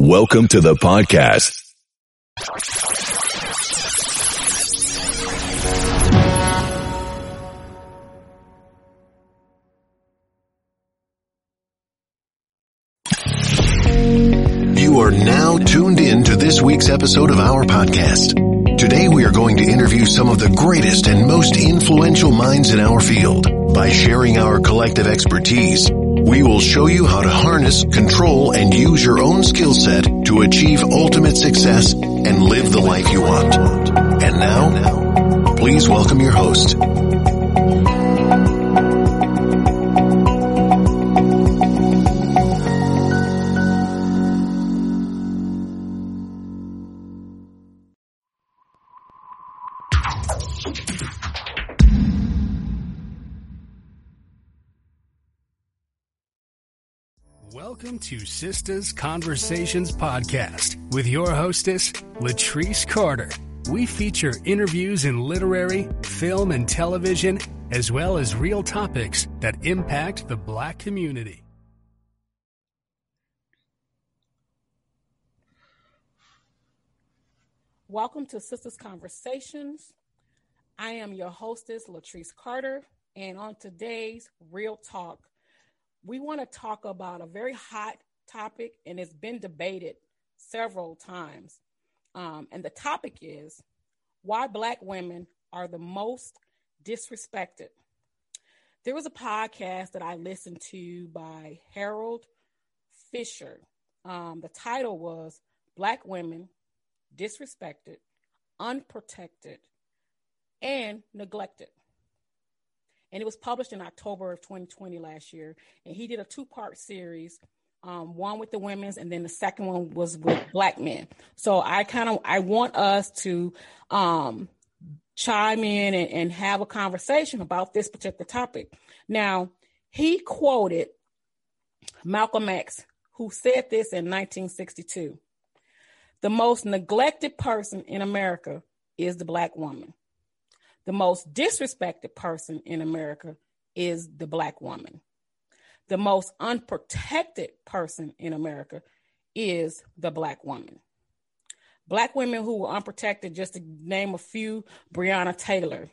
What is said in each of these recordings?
Welcome to the podcast. You are now tuned in to this week's episode of our podcast. Today we are going to interview some of the greatest and most influential minds in our field. By sharing our collective expertise, we will show you how to harness, control, and use your own skill set to achieve ultimate success and live the life you want. And now, please welcome your host, Welcome to Sisters Conversations Podcast with your hostess, Latrice Carter. We feature interviews in literary, film, and television, as well as real topics that impact the black community. Welcome to Sisters Conversations. I am your hostess, Latrice Carter, and on today's Real Talk, we want to talk about a very hot topic and it's been debated several times. Um, and the topic is why Black women are the most disrespected. There was a podcast that I listened to by Harold Fisher. Um, the title was Black Women Disrespected, Unprotected, and Neglected and it was published in October of 2020 last year. And he did a two part series, um, one with the women's, and then the second one was with black men. So I kind of I want us to um, chime in and, and have a conversation about this particular topic. Now he quoted Malcolm X, who said this in 1962. The most neglected person in America is the black woman the most disrespected person in America is the black woman. The most unprotected person in America is the black woman. Black women who were unprotected, just to name a few Breonna Taylor,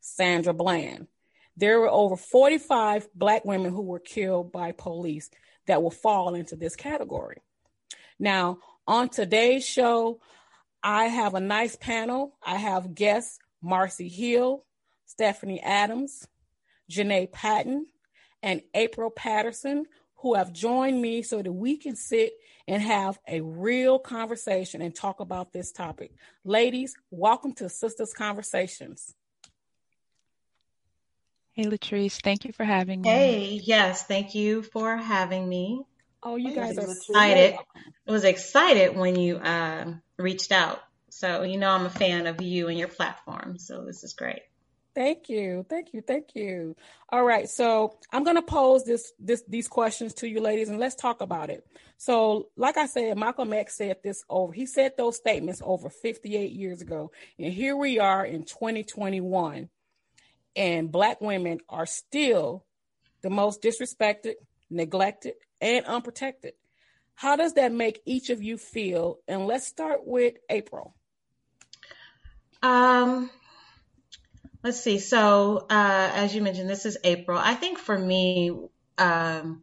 Sandra Bland. There were over 45 black women who were killed by police that will fall into this category. Now, on today's show, I have a nice panel. I have guests Marcy Hill, Stephanie Adams, Janae Patton, and April Patterson, who have joined me so that we can sit and have a real conversation and talk about this topic. Ladies, welcome to Sisters Conversations. Hey, Latrice, thank you for having me. Hey, yes, thank you for having me. Oh, you guys are excited. I was excited when you uh, reached out. So, you know, I'm a fan of you and your platform. So, this is great. Thank you. Thank you. Thank you. All right. So, I'm going to pose this this these questions to you ladies and let's talk about it. So, like I said, Malcolm X said this over. He said those statements over 58 years ago. And here we are in 2021 and black women are still the most disrespected, neglected, and unprotected. How does that make each of you feel? And let's start with April. Um, let's see. So, uh, as you mentioned, this is April. I think for me, um,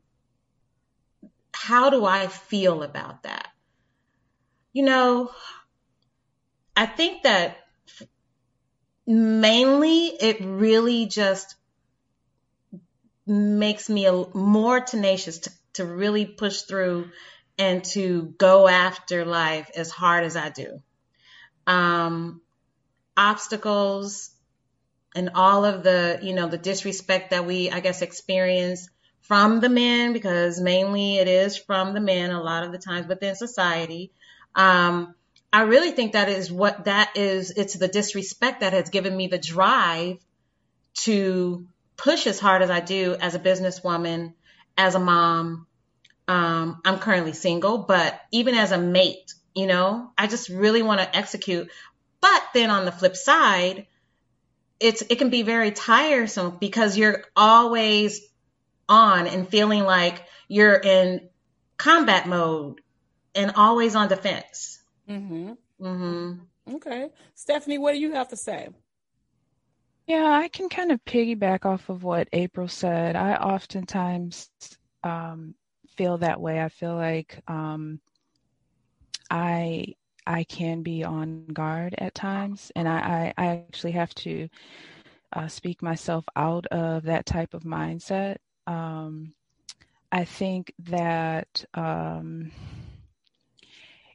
how do I feel about that? You know, I think that mainly it really just makes me a, more tenacious to, to really push through and to go after life as hard as I do. Um, obstacles and all of the, you know, the disrespect that we, I guess, experience from the men, because mainly it is from the men a lot of the times within society. Um, I really think that is what that is. It's the disrespect that has given me the drive to push as hard as I do as a businesswoman, as a mom. Um, I'm currently single, but even as a mate, you know, I just really want to execute but then on the flip side, it's it can be very tiresome because you're always on and feeling like you're in combat mode and always on defense. Mm-hmm. Mm-hmm. Okay. Stephanie, what do you have to say? Yeah, I can kind of piggyback off of what April said. I oftentimes um, feel that way. I feel like um, I I can be on guard at times, and I, I, I actually have to uh, speak myself out of that type of mindset. Um, I think that, um,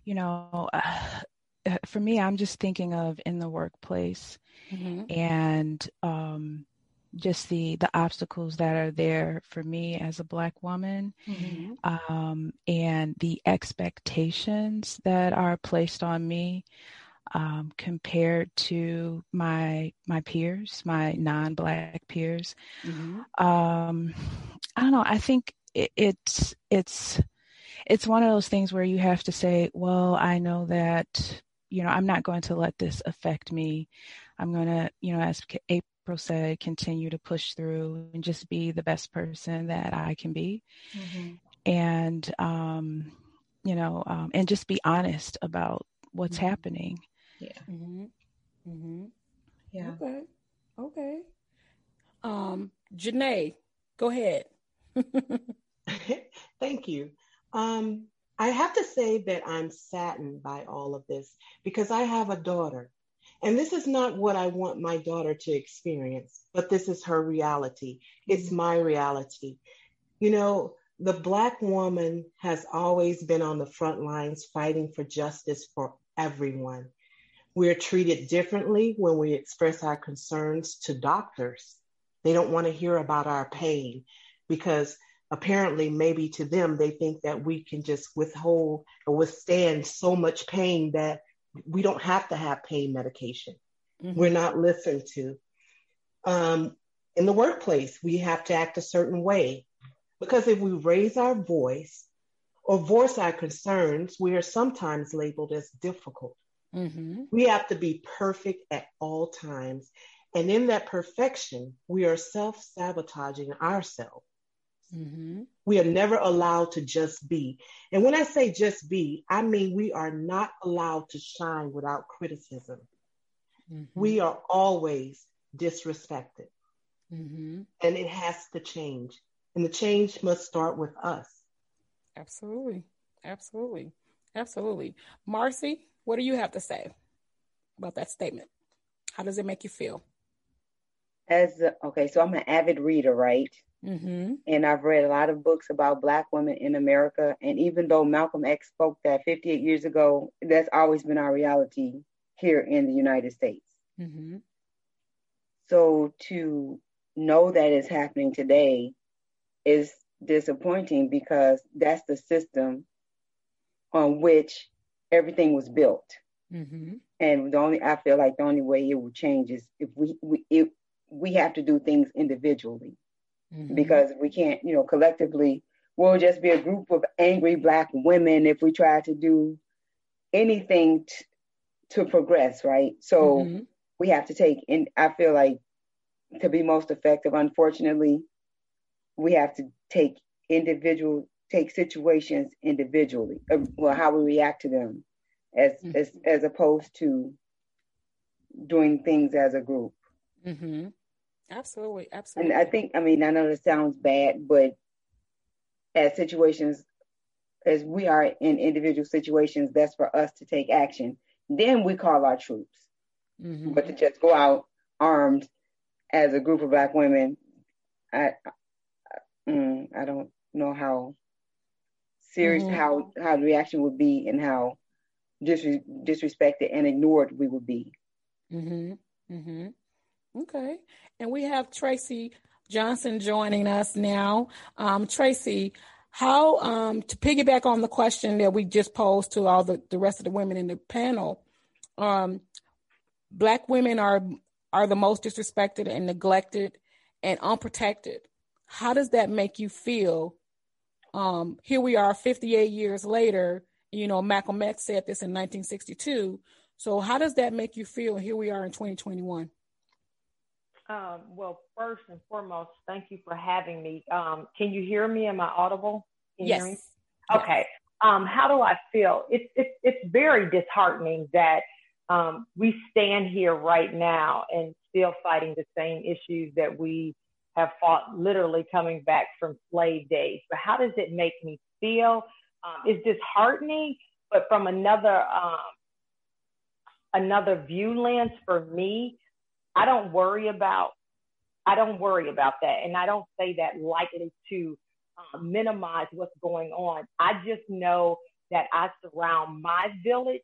you know, uh, for me, I'm just thinking of in the workplace mm-hmm. and um, just the the obstacles that are there for me as a black woman mm-hmm. um, and the expectations that are placed on me um, compared to my my peers my non-black peers mm-hmm. um, i don't know i think it, it's it's it's one of those things where you have to say well i know that you know i'm not going to let this affect me i'm going to you know as April said, continue to push through and just be the best person that I can be. Mm-hmm. And, um, you know, um, and just be honest about what's mm-hmm. happening. Yeah. Mm-hmm. mm-hmm. Yeah. Okay. Okay. Um, Janae, go ahead. Thank you. Um, I have to say that I'm saddened by all of this because I have a daughter and this is not what I want my daughter to experience, but this is her reality. It's mm-hmm. my reality. You know, the Black woman has always been on the front lines fighting for justice for everyone. We're treated differently when we express our concerns to doctors. They don't want to hear about our pain because apparently, maybe to them, they think that we can just withhold or withstand so much pain that we don't have to have pain medication. Mm-hmm. We're not listened to. Um, in the workplace, we have to act a certain way because if we raise our voice or voice our concerns, we are sometimes labeled as difficult. Mm-hmm. We have to be perfect at all times. And in that perfection, we are self sabotaging ourselves. Mm-hmm. We are never allowed to just be. And when I say just be, I mean we are not allowed to shine without criticism. Mm-hmm. We are always disrespected. Mm-hmm. And it has to change. And the change must start with us. Absolutely. Absolutely. Absolutely. Marcy, what do you have to say about that statement? How does it make you feel? As a, okay, so I'm an avid reader, right? Mm-hmm. And I've read a lot of books about Black women in America. And even though Malcolm X spoke that 58 years ago, that's always been our reality here in the United States. Mm-hmm. So to know that it's happening today is disappointing because that's the system on which everything was built. Mm-hmm. And the only I feel like the only way it will change is if we we if we have to do things individually mm-hmm. because we can't, you know, collectively, we'll just be a group of angry Black women if we try to do anything t- to progress, right? So mm-hmm. we have to take, and I feel like to be most effective, unfortunately, we have to take individual, take situations individually, uh, well, how we react to them, as mm-hmm. as as opposed to doing things as a group. Mm-hmm. Absolutely, absolutely. And I think, I mean, I know this sounds bad, but as situations, as we are in individual situations, that's for us to take action. Then we call our troops. Mm-hmm. But to just go out armed as a group of Black women, I, I, mm, I don't know how serious mm-hmm. how how the reaction would be and how disres- disrespected and ignored we would be. Mm-hmm. Okay. And we have Tracy Johnson joining us now. Um, Tracy, how, um, to piggyback on the question that we just posed to all the, the rest of the women in the panel, um, Black women are, are the most disrespected and neglected and unprotected. How does that make you feel? Um, here we are 58 years later. You know, Malcolm X said this in 1962. So, how does that make you feel? Here we are in 2021. Um, well, first and foremost, thank you for having me. Um, can you hear me? Am I audible? Can yes. Okay. um, how do I feel? It's it's it's very disheartening that um, we stand here right now and still fighting the same issues that we have fought literally coming back from slave days. But how does it make me feel? Um, it's disheartening, but from another um, another view lens for me, I don't worry about I don't worry about that, and I don't say that lightly to uh, minimize what's going on. I just know that I surround my village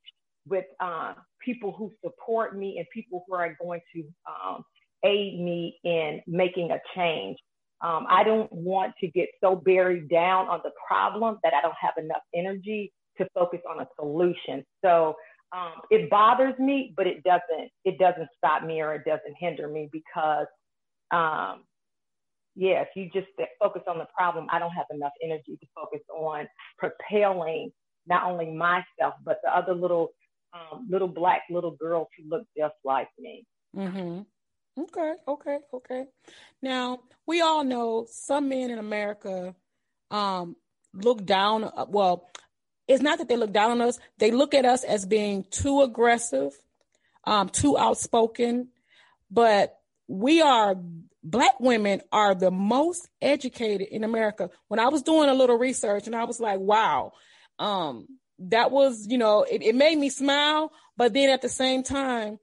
with uh, people who support me and people who are going to um, aid me in making a change. Um, I don't want to get so buried down on the problem that I don't have enough energy to focus on a solution. So um, it bothers me, but it doesn't it doesn't stop me or it doesn't hinder me because um, yeah, if you just focus on the problem, I don't have enough energy to focus on propelling not only myself but the other little um, little black little girls who look just like me. Mm-hmm. Okay, okay, okay. Now we all know some men in America um, look down. Uh, well, it's not that they look down on us; they look at us as being too aggressive, um, too outspoken. But we are black women are the most educated in America. When I was doing a little research and I was like, wow, um, that was, you know, it, it made me smile. But then at the same time,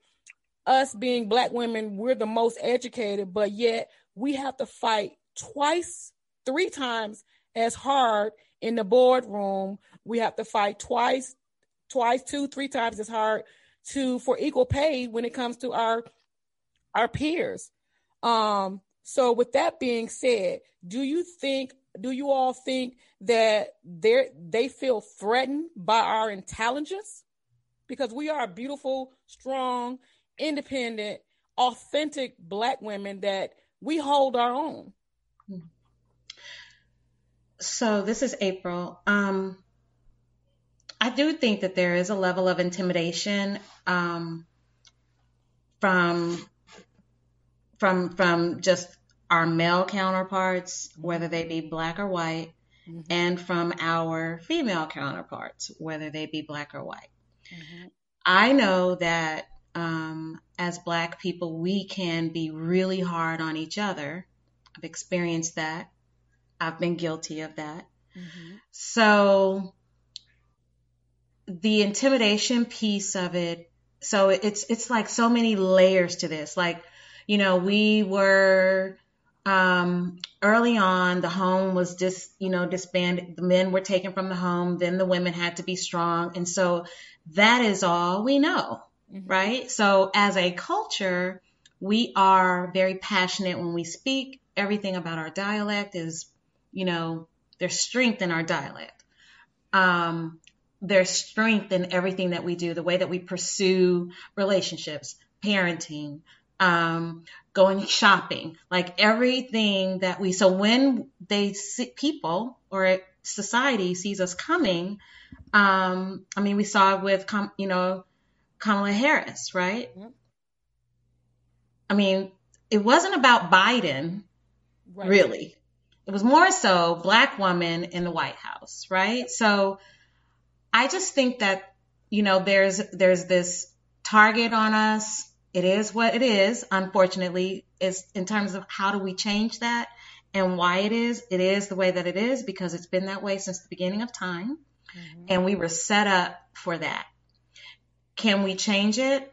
us being black women, we're the most educated, but yet we have to fight twice, three times as hard in the boardroom. We have to fight twice, twice, two, three times as hard to for equal pay when it comes to our our peers. Um, so with that being said, do you think do you all think that they they feel threatened by our intelligence? Because we are beautiful, strong, independent, authentic black women that we hold our own. So this is April. Um, I do think that there is a level of intimidation um, from from from just our male counterparts, whether they be black or white, mm-hmm. and from our female counterparts, whether they be black or white. Mm-hmm. I know that um, as black people, we can be really hard on each other. I've experienced that. I've been guilty of that. Mm-hmm. So the intimidation piece of it, so it's it's like so many layers to this. Like you know, we were um, early on, the home was just, you know, disbanded. The men were taken from the home. Then the women had to be strong. And so that is all we know, mm-hmm. right? So as a culture, we are very passionate when we speak. Everything about our dialect is, you know, there's strength in our dialect. Um, there's strength in everything that we do, the way that we pursue relationships, parenting, um, going shopping, like everything that we, so when they see people or society sees us coming, um, I mean, we saw with, you know, Kamala Harris, right? Mm-hmm. I mean, it wasn't about Biden, right. really. It was more so black woman in the White House, right? So I just think that, you know, there's, there's this target on us it is what it is, unfortunately, is in terms of how do we change that and why it is. It is the way that it is because it's been that way since the beginning of time. Mm-hmm. And we were set up for that. Can we change it?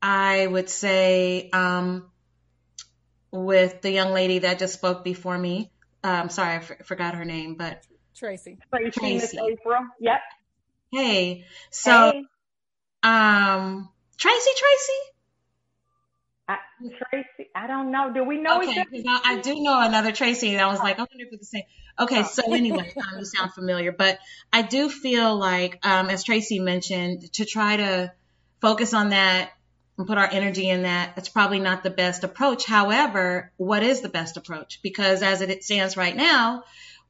I would say, um, with the young lady that just spoke before me. I'm um, sorry, I f- forgot her name, but Tracy. Tracy. Tracy. April. Yep. Hey. So, hey. um, Tracy, Tracy. Tracy, I don't know. Do we know okay, each other? I, I do know another Tracy, and I was like, I wonder if it's the same. Okay, so anyway, um, you sound familiar, but I do feel like, um, as Tracy mentioned, to try to focus on that and put our energy in that, it's probably not the best approach. However, what is the best approach? Because as it stands right now,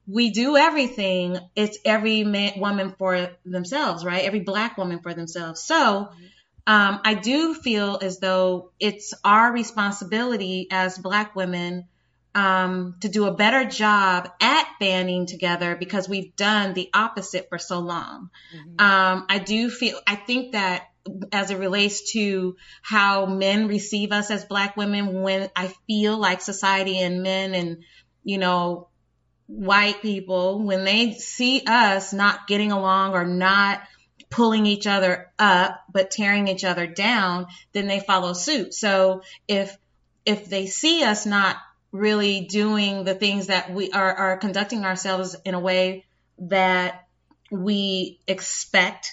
we do everything. It's every man, woman for themselves, right? Every black woman for themselves. So. Um, I do feel as though it's our responsibility as Black women um, to do a better job at banding together because we've done the opposite for so long. Mm-hmm. Um, I do feel, I think that as it relates to how men receive us as black women, when I feel like society and men and, you know, white people, when they see us not getting along or not pulling each other up, but tearing each other down, then they follow suit. So if, if they see us not really doing the things that we are, are conducting ourselves in a way that we expect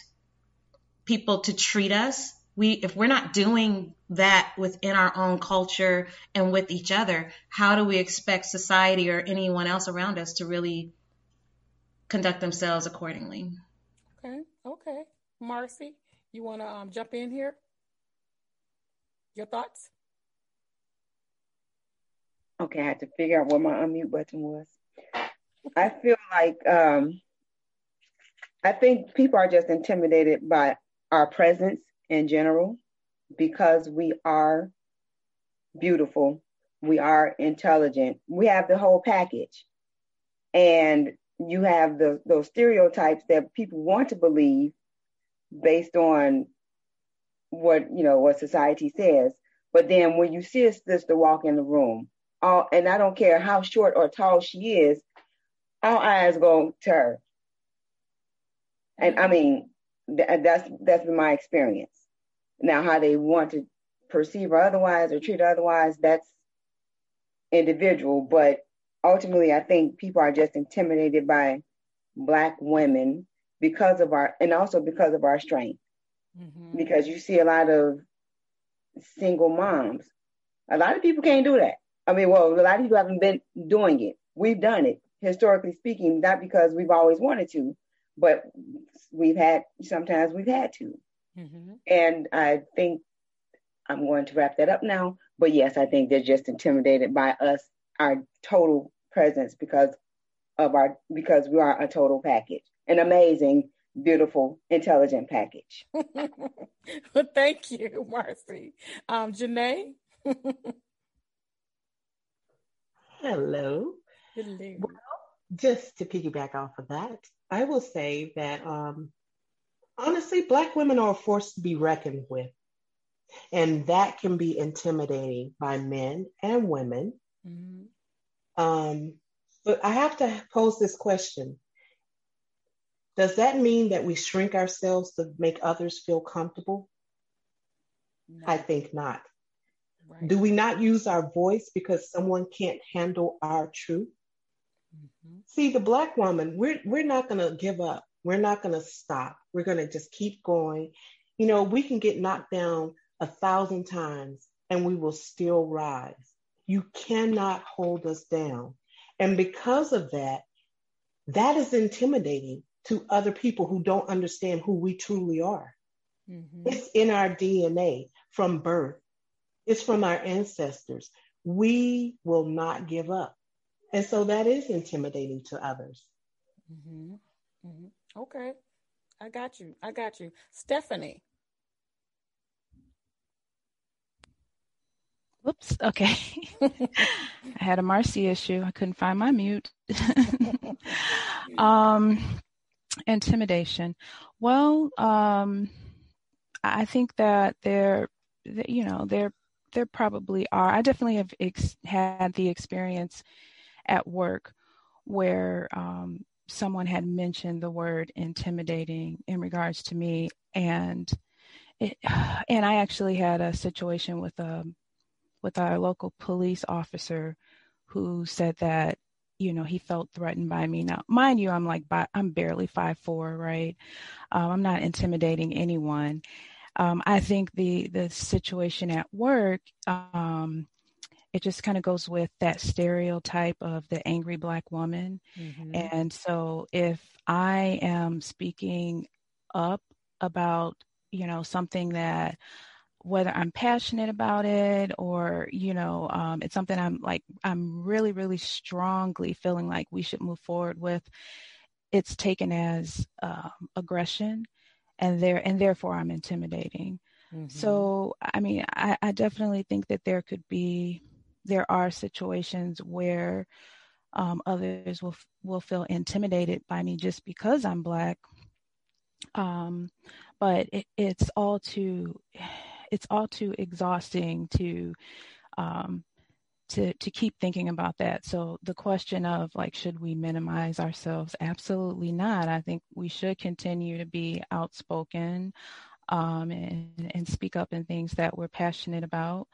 people to treat us we if we're not doing that within our own culture and with each other how do we expect society or anyone else around us to really conduct themselves accordingly? Okay okay. Marcy you want to um, jump in here? Your thoughts? Okay, I had to figure out where my unmute button was. I feel like um, I think people are just intimidated by our presence in general because we are beautiful, we are intelligent, we have the whole package. And you have the those stereotypes that people want to believe based on what you know what society says. But then when you see a sister walk in the room all, and I don't care how short or tall she is, our eyes go to her. And I mean, th- that's that's been my experience. Now, how they want to perceive or otherwise or treat otherwise, that's individual. But ultimately, I think people are just intimidated by black women because of our, and also because of our strength. Mm-hmm. Because you see a lot of single moms. A lot of people can't do that. I mean, well, a lot of people haven't been doing it. We've done it, historically speaking, not because we've always wanted to, but we've had, sometimes we've had to. Mm-hmm. And I think I'm going to wrap that up now. But yes, I think they're just intimidated by us, our total presence because of our, because we are a total package, an amazing, beautiful, intelligent package. well, thank you, Marcy. Um, Janae? Hello. Hello. Well, just to piggyback off of that, I will say that um, honestly, Black women are a force to be reckoned with. And that can be intimidating by men and women. Mm-hmm. Um, but I have to pose this question Does that mean that we shrink ourselves to make others feel comfortable? No. I think not. Right. Do we not use our voice because someone can't handle our truth? Mm-hmm. See, the black woman, we're we're not gonna give up. We're not gonna stop. We're gonna just keep going. You know, we can get knocked down a thousand times and we will still rise. You cannot hold us down. And because of that, that is intimidating to other people who don't understand who we truly are. Mm-hmm. It's in our DNA from birth. It's from our ancestors. We will not give up. And so that is intimidating to others. Mm-hmm. Mm-hmm. Okay. I got you. I got you. Stephanie. Whoops. Okay. I had a Marcy issue. I couldn't find my mute. um, intimidation. Well, um, I think that there, you know, there there probably are. I definitely have ex- had the experience at work where um, someone had mentioned the word intimidating in regards to me, and it, and I actually had a situation with a um, with our local police officer who said that you know he felt threatened by me. Now mind you i'm like i'm barely five four right? Um, i'm not intimidating anyone. Um, I think the the situation at work um, it just kind of goes with that stereotype of the angry black woman, mm-hmm. and so if I am speaking up about you know something that whether I'm passionate about it or you know um, it's something I'm like I'm really really strongly feeling like we should move forward with, it's taken as um, aggression and there and therefore I'm intimidating. Mm-hmm. So I mean, I, I definitely think that there could be there are situations where um, others will will feel intimidated by me just because I'm black. Um, but it, it's all too it's all too exhausting to um, to to keep thinking about that. So the question of like should we minimize ourselves? Absolutely not. I think we should continue to be outspoken um, and and speak up in things that we're passionate about.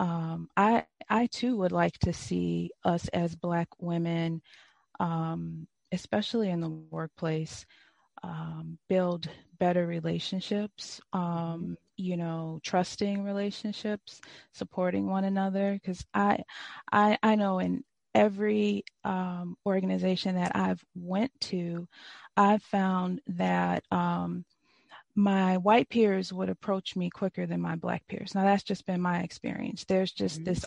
Um, I I too would like to see us as Black women, um, especially in the workplace, um, build better relationships. Um, you know trusting relationships supporting one another because I, I i know in every um, organization that i've went to i've found that um, my white peers would approach me quicker than my black peers now that's just been my experience there's just mm-hmm. this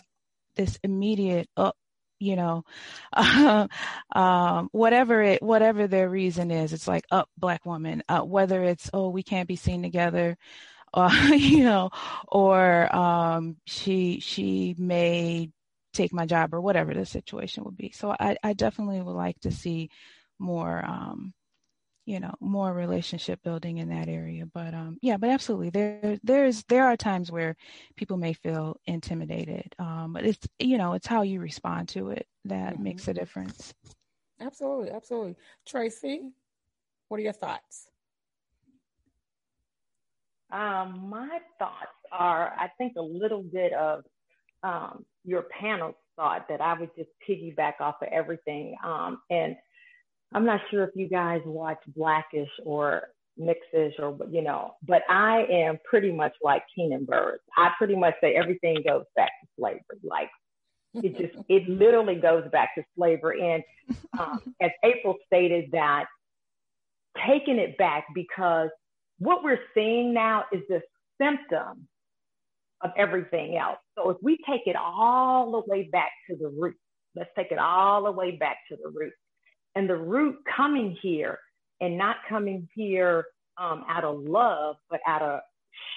this immediate up you know um, whatever it whatever their reason is it's like up black woman uh, whether it's oh we can't be seen together uh, you know, or um, she she may take my job or whatever the situation would be. So I, I definitely would like to see more, um, you know, more relationship building in that area. But um, yeah, but absolutely, there there's there are times where people may feel intimidated. Um, but it's you know it's how you respond to it that mm-hmm. makes a difference. Absolutely, absolutely. Tracy, what are your thoughts? Um, my thoughts are, I think, a little bit of um, your panel's thought that I would just piggyback off of everything. Um, and I'm not sure if you guys watch Blackish or Mixed-ish or you know, but I am pretty much like Keenan Bird. I pretty much say everything goes back to slavery. Like it just, it literally goes back to slavery. And um, as April stated, that taking it back because what we're seeing now is the symptom of everything else. So if we take it all the way back to the root, let's take it all the way back to the root. And the root coming here and not coming here um, out of love, but out of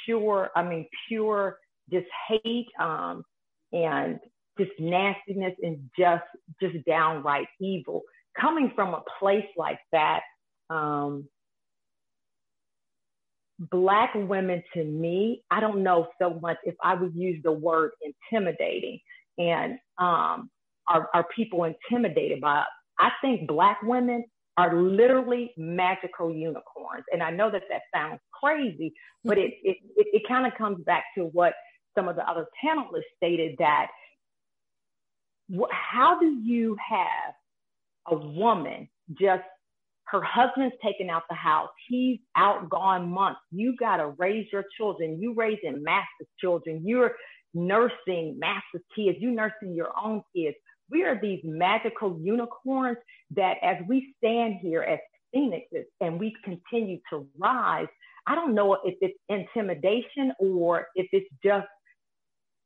sure, I mean, pure just hate um, and just nastiness and just just downright evil. Coming from a place like that, um, Black women to me, I don't know so much if I would use the word intimidating and um, are, are people intimidated by I think Black women are literally magical unicorns. And I know that that sounds crazy, but it, it, it, it kind of comes back to what some of the other panelists stated that wh- how do you have a woman just her husband's taken out the house. He's out gone months. You got to raise your children. You raising massive children. You're nursing massive kids. You nursing your own kids. We are these magical unicorns that as we stand here as phoenixes and we continue to rise, I don't know if it's intimidation or if it's just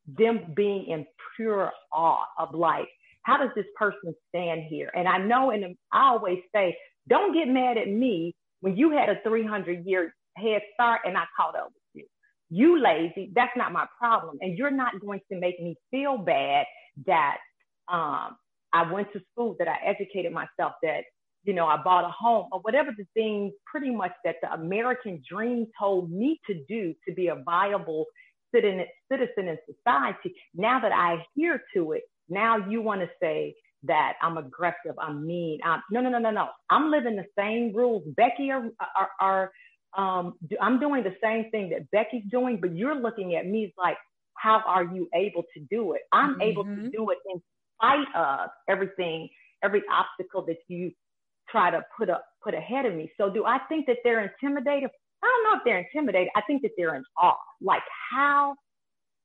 them being in pure awe of life. How does this person stand here? And I know, and I always say, don't get mad at me when you had a 300 year head start and I caught up with you. You lazy, that's not my problem. And you're not going to make me feel bad that um, I went to school, that I educated myself, that, you know, I bought a home or whatever the things pretty much that the American dream told me to do to be a viable citizen in society. Now that I adhere to it, now you want to say, that I'm aggressive, I'm mean. I'm, no, no, no, no, no. I'm living the same rules. Becky are, are, are um, I'm doing the same thing that Becky's doing, but you're looking at me like, how are you able to do it? I'm mm-hmm. able to do it in spite of everything, every obstacle that you try to put up, put ahead of me. So do I think that they're intimidated? I don't know if they're intimidated. I think that they're in awe. Like how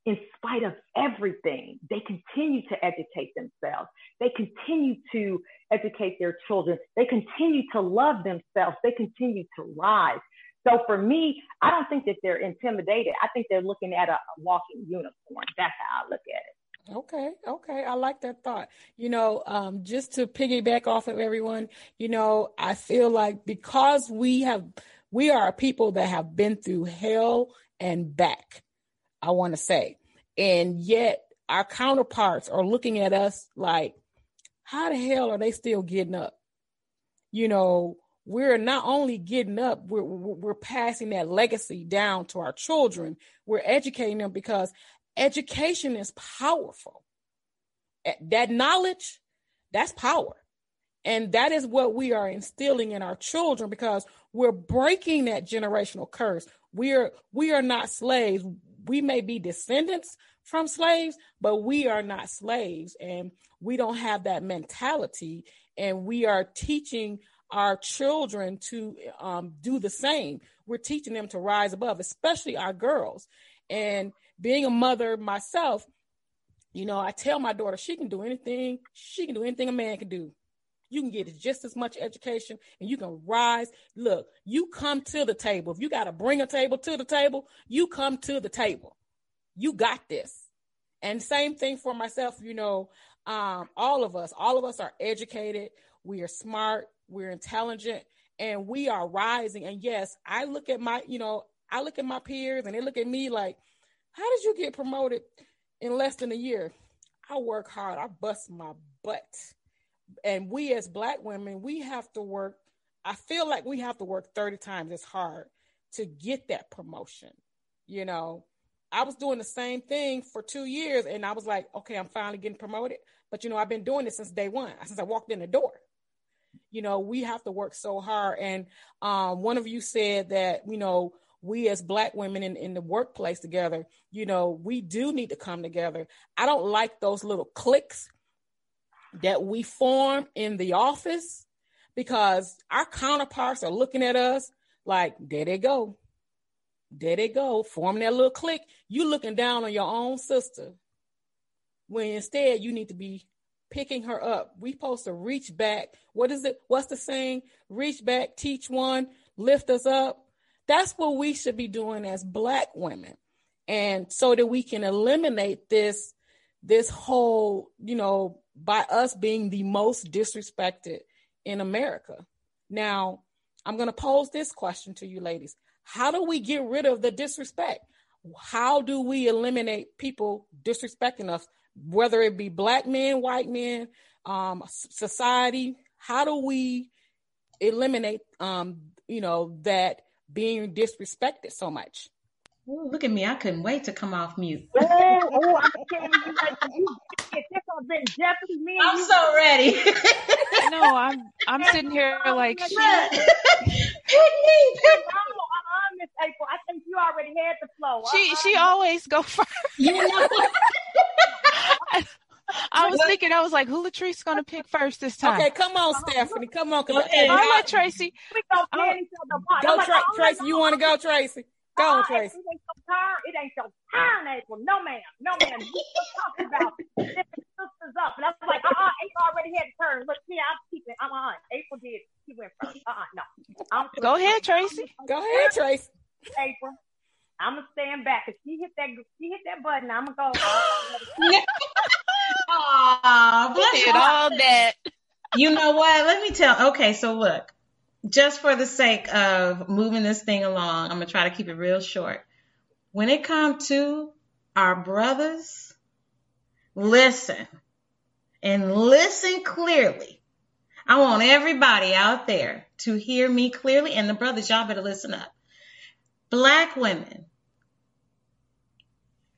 in spite of everything, they continue to educate themselves. They continue to educate their children. They continue to love themselves. They continue to rise. So for me, I don't think that they're intimidated. I think they're looking at a, a walking unicorn. That's how I look at it. Okay, okay. I like that thought. You know, um, just to piggyback off of everyone, you know, I feel like because we have, we are people that have been through hell and back I want to say. And yet our counterparts are looking at us like, how the hell are they still getting up? You know, we're not only getting up, we're, we're passing that legacy down to our children. We're educating them because education is powerful. That knowledge, that's power. And that is what we are instilling in our children because we're breaking that generational curse. We are we are not slaves. We may be descendants from slaves, but we are not slaves and we don't have that mentality and we are teaching our children to um, do the same. We're teaching them to rise above, especially our girls. And being a mother myself, you know, I tell my daughter she can do anything. She can do anything a man can do. You can get just as much education and you can rise. Look, you come to the table. If you got to bring a table to the table, you come to the table. You got this. And same thing for myself, you know, um, all of us, all of us are educated. We are smart we're intelligent, and we are rising. And yes, I look at my, you know, I look at my peers and they look at me like, how did you get promoted in less than a year? I work hard, I bust my butt. And we as black women, we have to work. I feel like we have to work 30 times as hard to get that promotion. You know, I was doing the same thing for two years and I was like, okay, I'm finally getting promoted. But you know, I've been doing this since day one, since I walked in the door you know we have to work so hard and um, one of you said that you know we as black women in, in the workplace together you know we do need to come together i don't like those little cliques that we form in the office because our counterparts are looking at us like there they go there they go forming that little clique you looking down on your own sister when instead you need to be picking her up. We supposed to reach back. What is it? What's the saying? Reach back, teach one, lift us up. That's what we should be doing as black women. And so that we can eliminate this this whole, you know, by us being the most disrespected in America. Now, I'm going to pose this question to you ladies. How do we get rid of the disrespect? How do we eliminate people disrespecting us whether it be black men, white men, um, society, how do we eliminate, um, you know, that being disrespected so much? Ooh, look at me! I couldn't wait to come off mute. oh, oh, I'm telling you, like, you this has been definitely me. I'm so ready. no, I'm I'm sitting here like. Pick me, pick Miss April. I think you already had the flow. She uh-huh. she always go first. You know. I was thinking, I was like, who Latrice gonna pick first this time? Okay, come on, Stephanie, come on. Come on. I'll let Tracy. We go, go Tra- oh, Tracy. You want to go, Tracy? Go oh, on, Tracy. It ain't your turn. It ain't your turn, April. No, ma'am. No, ma'am. You still talking about lifting sisters up. And I was like, uh-uh, April already had a turn. Look, yeah, I'm keeping I'm on. April did. She went first. Uh-uh, no. I'm go ahead, Tracy. Go ahead, Tracy. April. I'm gonna stand back. If she hit that, she hit that button. I'm gonna go. Aw, bless did all that. You know what? Let me tell. Okay, so look, just for the sake of moving this thing along, I'm gonna try to keep it real short. When it comes to our brothers, listen and listen clearly. I want everybody out there to hear me clearly, and the brothers, y'all better listen up. Black women,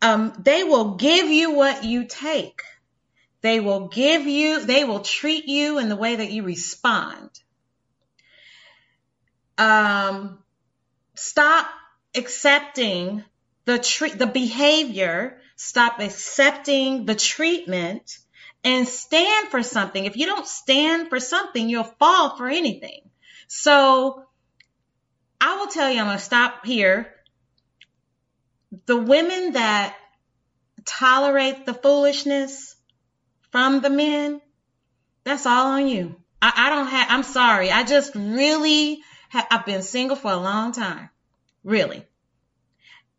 um, they will give you what you take. They will give you, they will treat you in the way that you respond. Um, stop accepting the treat, the behavior, stop accepting the treatment and stand for something. If you don't stand for something, you'll fall for anything. So I will tell you, I'm going to stop here. The women that tolerate the foolishness from the men, that's all on you. I, I don't have, I'm sorry. I just really have, I've been single for a long time. Really.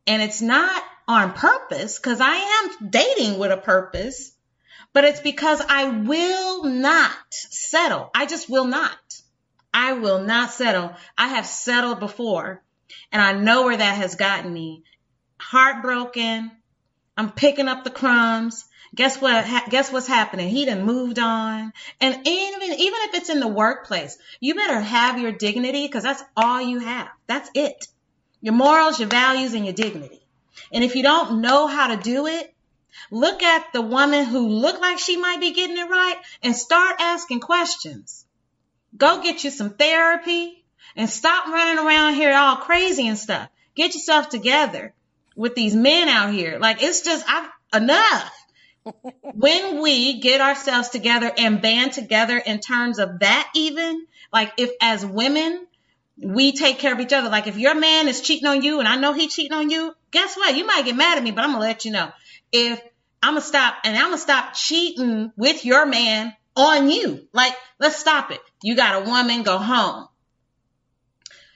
And it's not on purpose because I am dating with a purpose, but it's because I will not settle. I just will not. I will not settle. I have settled before and I know where that has gotten me. Heartbroken, I'm picking up the crumbs. Guess what? Ha- guess what's happening? He done moved on. And even even if it's in the workplace, you better have your dignity because that's all you have. That's it. Your morals, your values, and your dignity. And if you don't know how to do it, look at the woman who looked like she might be getting it right and start asking questions. Go get you some therapy and stop running around here all crazy and stuff. Get yourself together with these men out here. Like it's just I've, enough. When we get ourselves together and band together in terms of that, even like if as women we take care of each other. Like if your man is cheating on you and I know he cheating on you, guess what? You might get mad at me, but I'm gonna let you know. If I'm gonna stop and I'm gonna stop cheating with your man on you. Like, let's stop it. You got a woman, go home.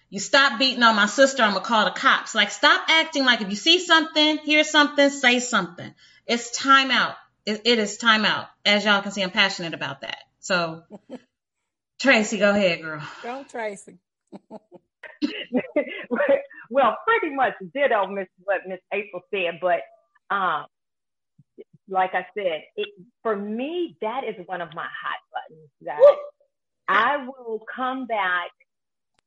You stop beating on my sister, I'm gonna call the cops. Like, stop acting like if you see something, hear something, say something. It's time out. It, it is time out. As y'all can see, I'm passionate about that. So, Tracy, go ahead, girl. Go, Tracy. well, pretty much ditto Miss what Miss April said, but um, like I said, it, for me, that is one of my hot buttons that Woo! I will come back.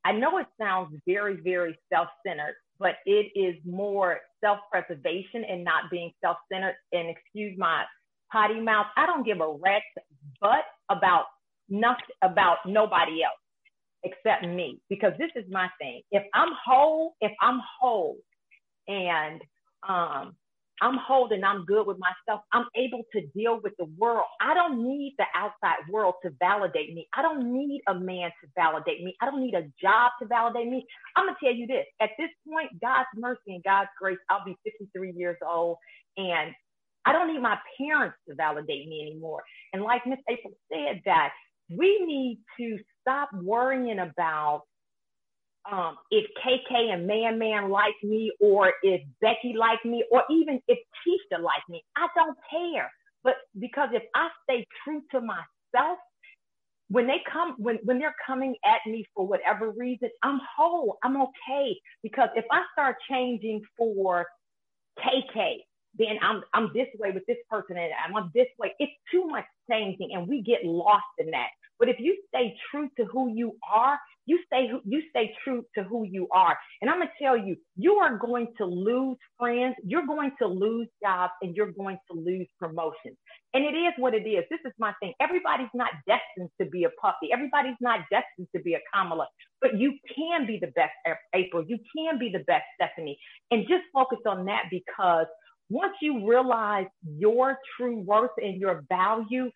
I know it sounds very, very self centered, but it is more self preservation and not being self centered. And excuse my potty mouth, I don't give a rat's butt about nothing about nobody else except me because this is my thing. If I'm whole, if I'm whole and um I'm holding, I'm good with myself. I'm able to deal with the world. I don't need the outside world to validate me. I don't need a man to validate me. I don't need a job to validate me. I'm to tell you this at this point, God's mercy and God's grace, I'll be 53 years old and I don't need my parents to validate me anymore. And like Miss April said, that we need to stop worrying about um, if KK and Man Man like me, or if Becky like me, or even if Keisha like me. I don't care. But because if I stay true to myself, when they come, when, when they're coming at me for whatever reason, I'm whole. I'm okay. Because if I start changing for KK, then I'm I'm this way with this person and I'm this way. It's too much changing and we get lost in that. But if you stay true to who you are, you stay you stay true to who you are. And I'm gonna tell you, you are going to lose friends, you're going to lose jobs, and you're going to lose promotions. And it is what it is. This is my thing. Everybody's not destined to be a puppy. Everybody's not destined to be a Kamala. But you can be the best April. You can be the best Stephanie. And just focus on that because once you realize your true worth and your value,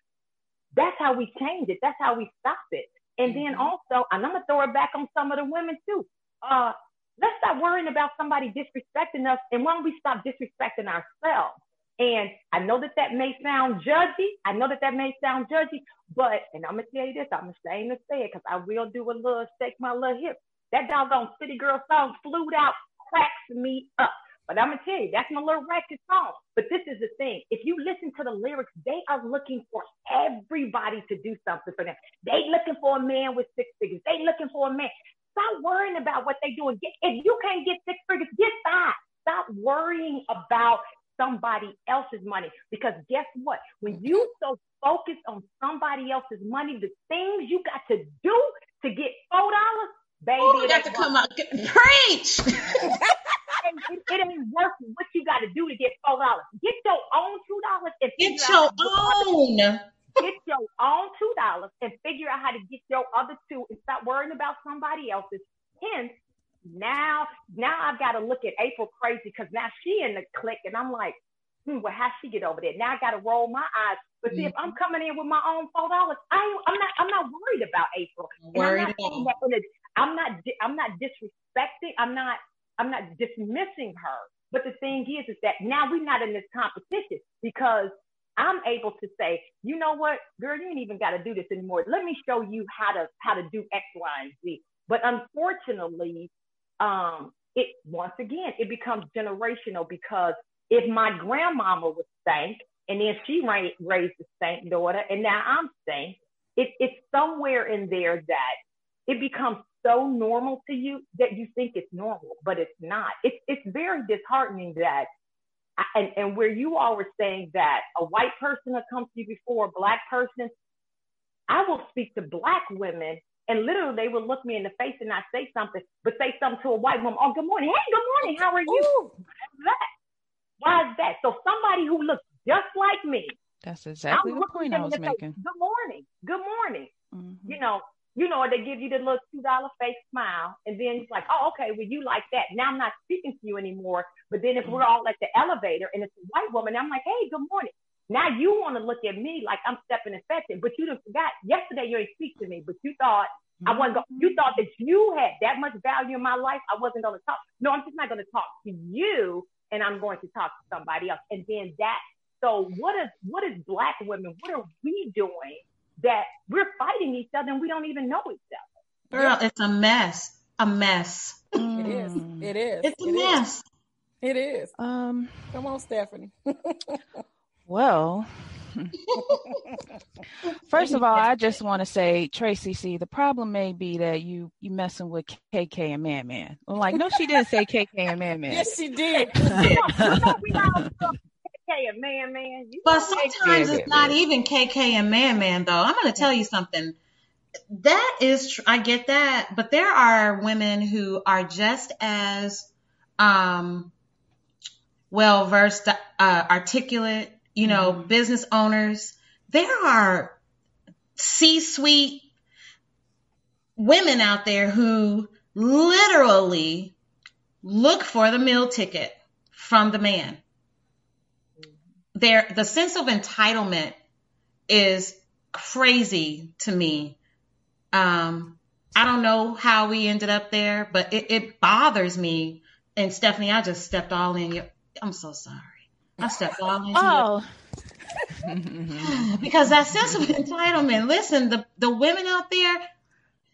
that's how we change it. That's how we stop it. And then mm-hmm. also, and I'm gonna throw it back on some of the women too. Uh, let's stop worrying about somebody disrespecting us, and why don't we stop disrespecting ourselves? And I know that that may sound judgy. I know that that may sound judgy, but and I'm gonna tell you this, I'm ashamed to say it because I will do a little shake my little hip. That doggone City Girl song, Flewed Out, cracks me up. But I'm gonna tell you, that's my little ratchet song. But this is the thing: if you listen to the lyrics, they are looking for everybody to do something for them. They looking for a man with six figures. They looking for a man. Stop worrying about what they doing. Get, if you can't get six figures, get five. Stop worrying about somebody else's money. Because guess what? When you so focused on somebody else's money, the things you got to do to get four dollars, baby, Ooh, got to come out. Preach. it, it ain't worth what you got to do to get four dollars. Get your own two dollars and get your own. Get your own two dollars and figure out how to get your other two and stop worrying about somebody else's. Hence, now now I've got to look at April crazy because now she in the clique and I'm like, hmm, well, how she get over there? Now I got to roll my eyes. But see, mm-hmm. if I'm coming in with my own four dollars, I I'm not I'm not worried about April. Worried I'm not, I'm not I'm not disrespecting. I'm not I'm not dismissing her. But the thing is, is that now we're not in this competition because I'm able to say, you know what, girl, you ain't even got to do this anymore. Let me show you how to how to do X, Y, and Z. But unfortunately, um, it once again it becomes generational because if my grandmama was stank and then she raised a stank daughter and now I'm stank, it, it's somewhere in there that it becomes so normal to you that you think it's normal, but it's not. It's it's very disheartening that and, and where you all were saying that a white person will come to you before a black person, I will speak to black women and literally they will look me in the face and not say something, but say something to a white woman. Oh, good morning. Hey, good morning. How are you? Ooh. Why is that? Why is that? So somebody who looks just like me. That's exactly the point I was making. Good morning. Good morning. Mm-hmm. You know, you know, they give you the little two dollar fake smile, and then it's like, oh, okay, well, you like that. Now I'm not speaking to you anymore. But then if we're all at the elevator and it's a white woman, I'm like, hey, good morning. Now you want to look at me like I'm stepping infected, but you didn't forgot yesterday you didn't speak to me, but you thought I wasn't. Go- you thought that you had that much value in my life. I wasn't going to talk. No, I'm just not going to talk to you, and I'm going to talk to somebody else. And then that. So what is what is black women? What are we doing that we're fighting each other and we don't even know each other? Girl, it's a mess. A mess. It is. It is. It's a it mess. Is. It is. Um, come on, Stephanie. well, first of all, I just want to say, Tracy, see, the problem may be that you you messing with KK and Man Man. I'm like, no, she didn't say KK and Man Man. Yes, she did. And Man Man. but sometimes it's not even KK and Man Man though. I'm going to tell you something. That is, tr- I get that, but there are women who are just as um, well versed, uh, articulate, you know, mm-hmm. business owners. There are C-suite women out there who literally look for the meal ticket from the man. There, the sense of entitlement is crazy to me. Um, I don't know how we ended up there, but it, it bothers me. And Stephanie, I just stepped all in your I'm so sorry. I stepped all in. oh. because that sense of entitlement. Listen, the, the women out there,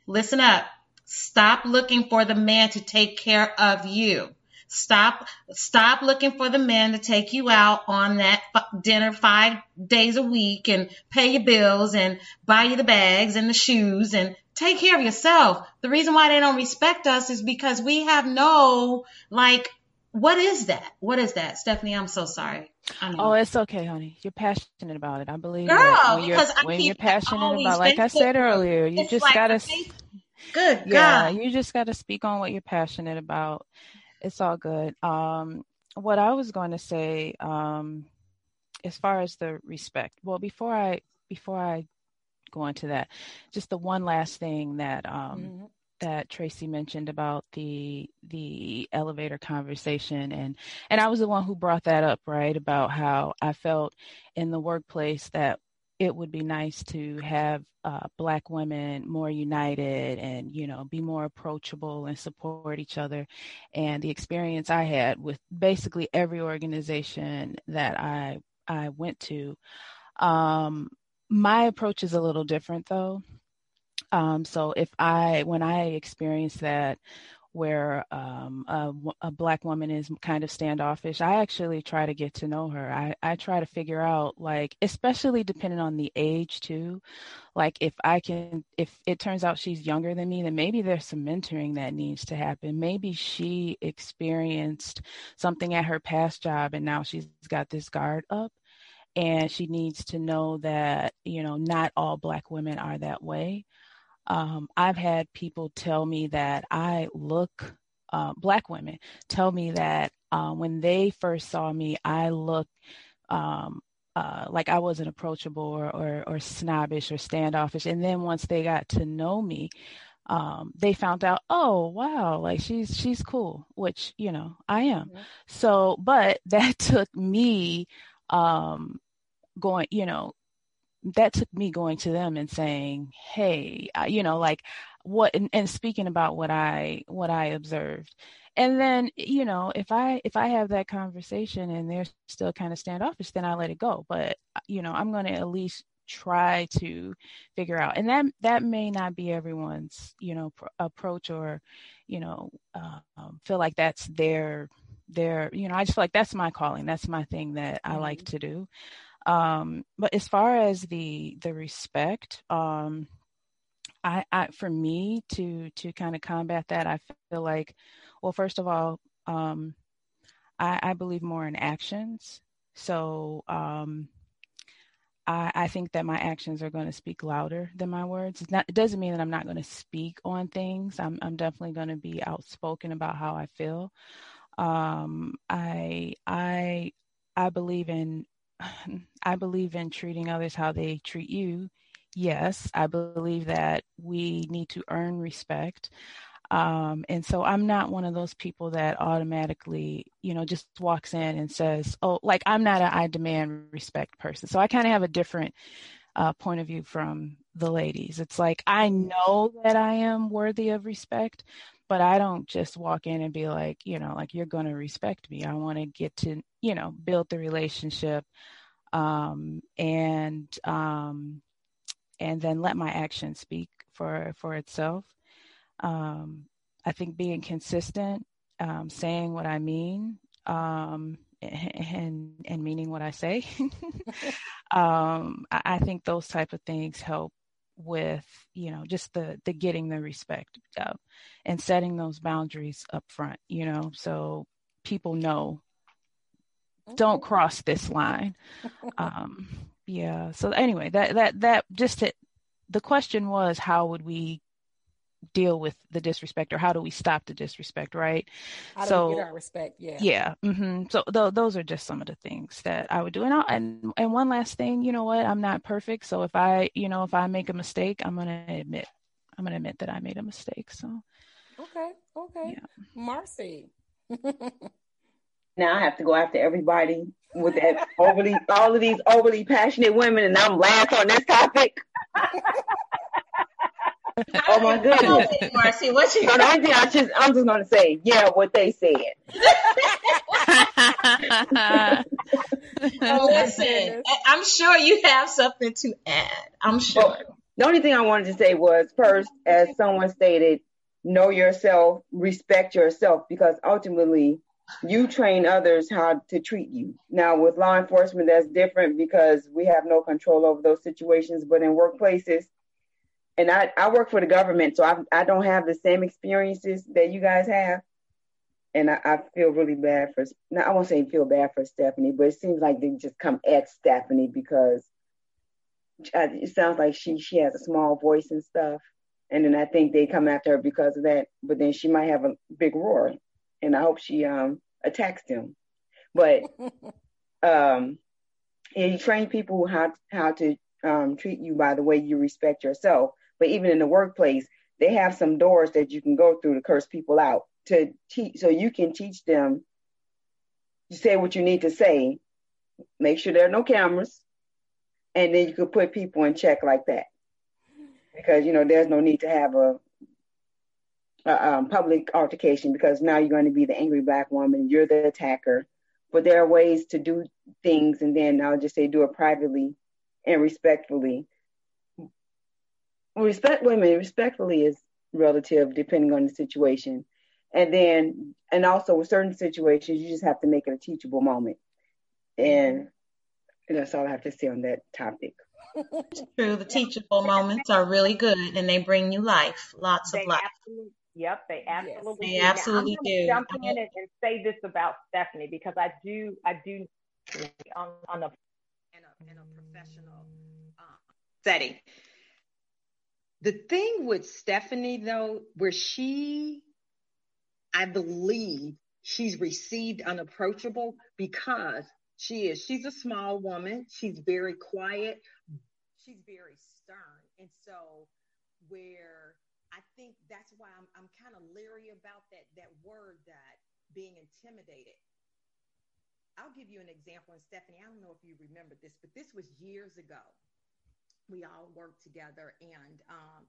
listen up. Stop looking for the man to take care of you. Stop, stop looking for the men to take you out on that dinner five days a week and pay your bills and buy you the bags and the shoes and take care of yourself. The reason why they don't respect us is because we have no like what is that? What is that, Stephanie? I'm so sorry. Oh, it's okay, honey. You're passionate about it. I believe Girl, when you're, when you're passionate about, like I said earlier, you just like gotta. Good yeah, God. you just gotta speak on what you're passionate about. It's all good. Um, what I was going to say, um, as far as the respect. Well, before I before I go into that, just the one last thing that um, mm-hmm that Tracy mentioned about the the elevator conversation and and I was the one who brought that up right about how I felt in the workplace that it would be nice to have uh, black women more united and you know be more approachable and support each other. And the experience I had with basically every organization that I I went to um, my approach is a little different though. Um, so if I, when I experience that, where um, a, a, black woman is kind of standoffish, I actually try to get to know her. I, I try to figure out, like, especially depending on the age too. Like, if I can, if it turns out she's younger than me, then maybe there's some mentoring that needs to happen. Maybe she experienced something at her past job and now she's got this guard up and she needs to know that, you know, not all black women are that way. Um, I've had people tell me that I look, uh, black women tell me that uh, when they first saw me, I look um, uh, like I wasn't approachable or, or, or, snobbish or standoffish. And then once they got to know me, um, they found out, oh wow, like she's she's cool, which you know I am. Mm-hmm. So, but that took me um, going, you know, that took me going to them and saying, "Hey, you know, like what?" And, and speaking about what I what I observed, and then you know, if I if I have that conversation and they're still kind of standoffish, then I let it go. But you know, I'm going to at least try to figure out, and that that may not be everyone's you know pr- approach or you know uh, um, feel like that's their their you know i just feel like that's my calling that's my thing that i like mm-hmm. to do um, but as far as the the respect, um, I, I for me to to kind of combat that, I feel like, well, first of all, um, I, I believe more in actions. So um, I, I, think that my actions are going to speak louder than my words. Not, it doesn't mean that I'm not going to speak on things. I'm, I'm definitely going to be outspoken about how I feel. Um, I I I believe in I believe in treating others how they treat you. Yes, I believe that we need to earn respect. Um, and so I'm not one of those people that automatically, you know, just walks in and says, oh, like I'm not a I demand respect person. So I kind of have a different uh, point of view from the ladies. It's like I know that I am worthy of respect, but I don't just walk in and be like, you know, like you're going to respect me. I want to get to, you know, build the relationship um, and um, and then let my actions speak for for itself. Um, I think being consistent, um, saying what I mean, um, and and meaning what I say. um, I, I, think those type of things help with you know just the the getting the respect up and setting those boundaries up front. You know, so people know don't cross this line. um, yeah. So anyway, that that that just to, the question was how would we deal with the disrespect or how do we stop the disrespect right? How so get our respect? Yeah. Yeah mm-hmm. so th- those are just some of the things that i would do. And I'll, and and one last thing you know what? I'm not perfect. So if i you know if i make a mistake i'm gonna admit i'm gonna admit that i made a mistake. So okay okay. Yeah. marcy. Now i have to go after everybody with that overly all of these overly passionate women and i'm last on this topic oh my goodness, Marcy, what you? So the only thing I just, I'm just gonna say, yeah, what they said. oh, listen, I'm sure you have something to add. I'm sure. Well, the only thing I wanted to say was first, as someone stated, know yourself, respect yourself, because ultimately you train others how to treat you. Now, with law enforcement, that's different because we have no control over those situations. But in workplaces, and I, I work for the government, so I, I don't have the same experiences that you guys have. And I, I feel really bad for, now I won't say feel bad for Stephanie, but it seems like they just come at Stephanie because it sounds like she, she has a small voice and stuff. And then I think they come after her because of that, but then she might have a big roar. And I hope she um, attacks them. But um, yeah, you train people how, how to um, treat you by the way you respect yourself. But even in the workplace, they have some doors that you can go through to curse people out to teach, so you can teach them to say what you need to say. Make sure there are no cameras, and then you can put people in check like that. Because you know there's no need to have a, a um, public altercation because now you're going to be the angry black woman. You're the attacker. But there are ways to do things, and then I'll just say do it privately and respectfully respect women respectfully is relative depending on the situation. And then, and also with certain situations, you just have to make it a teachable moment. And that's all I have to say on that topic. True, the teachable moments are really good and they bring you life, lots they of life. Yep, they absolutely yes, they absolutely do. Jump in and, and, say this about Stephanie because I do, I do on, on a in a, in a professional uh, setting. The thing with Stephanie, though, where she, I believe she's received unapproachable because she is, she's a small woman. She's very quiet. She's very stern. And so where I think that's why I'm, I'm kind of leery about that, that word that being intimidated. I'll give you an example. And Stephanie, I don't know if you remember this, but this was years ago we all worked together and um,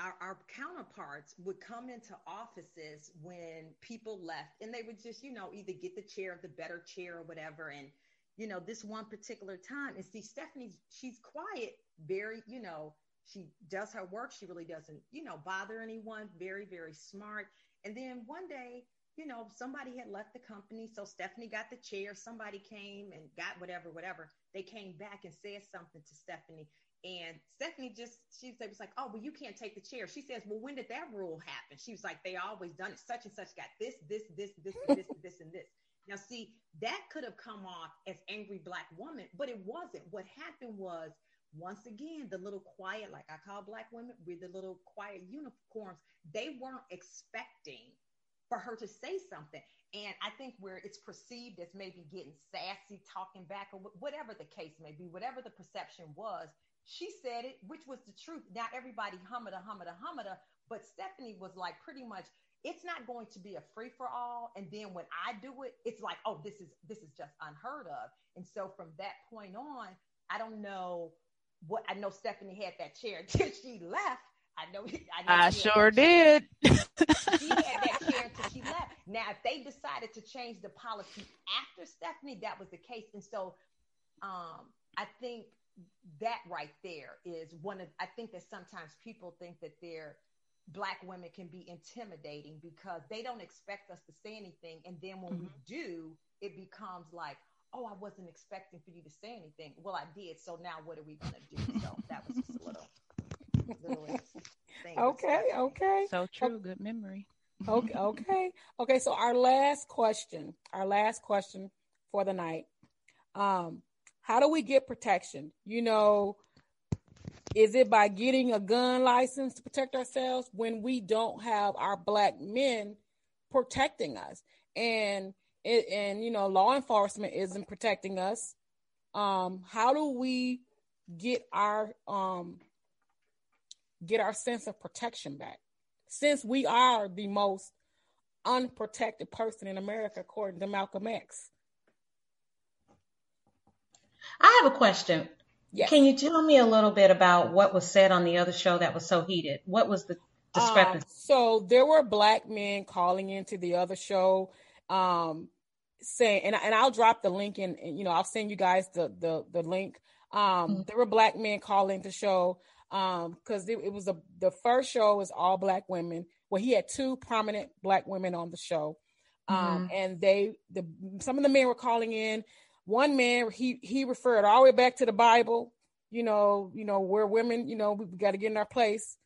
our, our, counterparts would come into offices when people left and they would just you know either get the chair the better chair or whatever. And you know this one particular time and see stephanie she's quiet very you know she does her work. She really doesn't you know bother anyone very very smart. And then one day you know somebody had left the company so stephanie got the chair somebody came and got whatever whatever they came back and said something to stephanie and Stephanie just, she was like, oh, well, you can't take the chair. She says, well, when did that rule happen? She was like, they always done it. Such and such got this, this, this, this, this, this, and this. Now, see, that could have come off as angry black woman, but it wasn't. What happened was, once again, the little quiet, like I call black women, we're the little quiet unicorns. They weren't expecting for her to say something. And I think where it's perceived as maybe getting sassy, talking back, or whatever the case may be, whatever the perception was, she said it, which was the truth. Not everybody hummada, hummada, hummada, but Stephanie was like pretty much, it's not going to be a free for all. And then when I do it, it's like, oh, this is this is just unheard of. And so from that point on, I don't know what I know. Stephanie had that chair until she left. I know. I, know I sure did. she had that chair until she left. Now, if they decided to change the policy after Stephanie, that was the case. And so, um, I think that right there is one of. I think that sometimes people think that they're black women can be intimidating because they don't expect us to say anything and then when mm-hmm. we do it becomes like oh i wasn't expecting for you to say anything well i did so now what are we going to do so that was just a little, little okay okay so true good memory okay okay okay so our last question our last question for the night um how do we get protection you know is it by getting a gun license to protect ourselves when we don't have our black men protecting us? And and you know, law enforcement isn't protecting us. Um, how do we get our um get our sense of protection back? Since we are the most unprotected person in America, according to Malcolm X. I have a question. Yes. Can you tell me a little bit about what was said on the other show that was so heated? What was the discrepancy? Um, so there were black men calling into the other show, um, saying, and, and I'll drop the link in, you know, I'll send you guys the the the link. Um, mm-hmm. There were black men calling the show because um, it, it, was a the first show was all black women. Well, he had two prominent black women on the show, um, mm-hmm. and they the some of the men were calling in one man he he referred all the way back to the Bible. You know, you know where women, you know, we got to get in our place.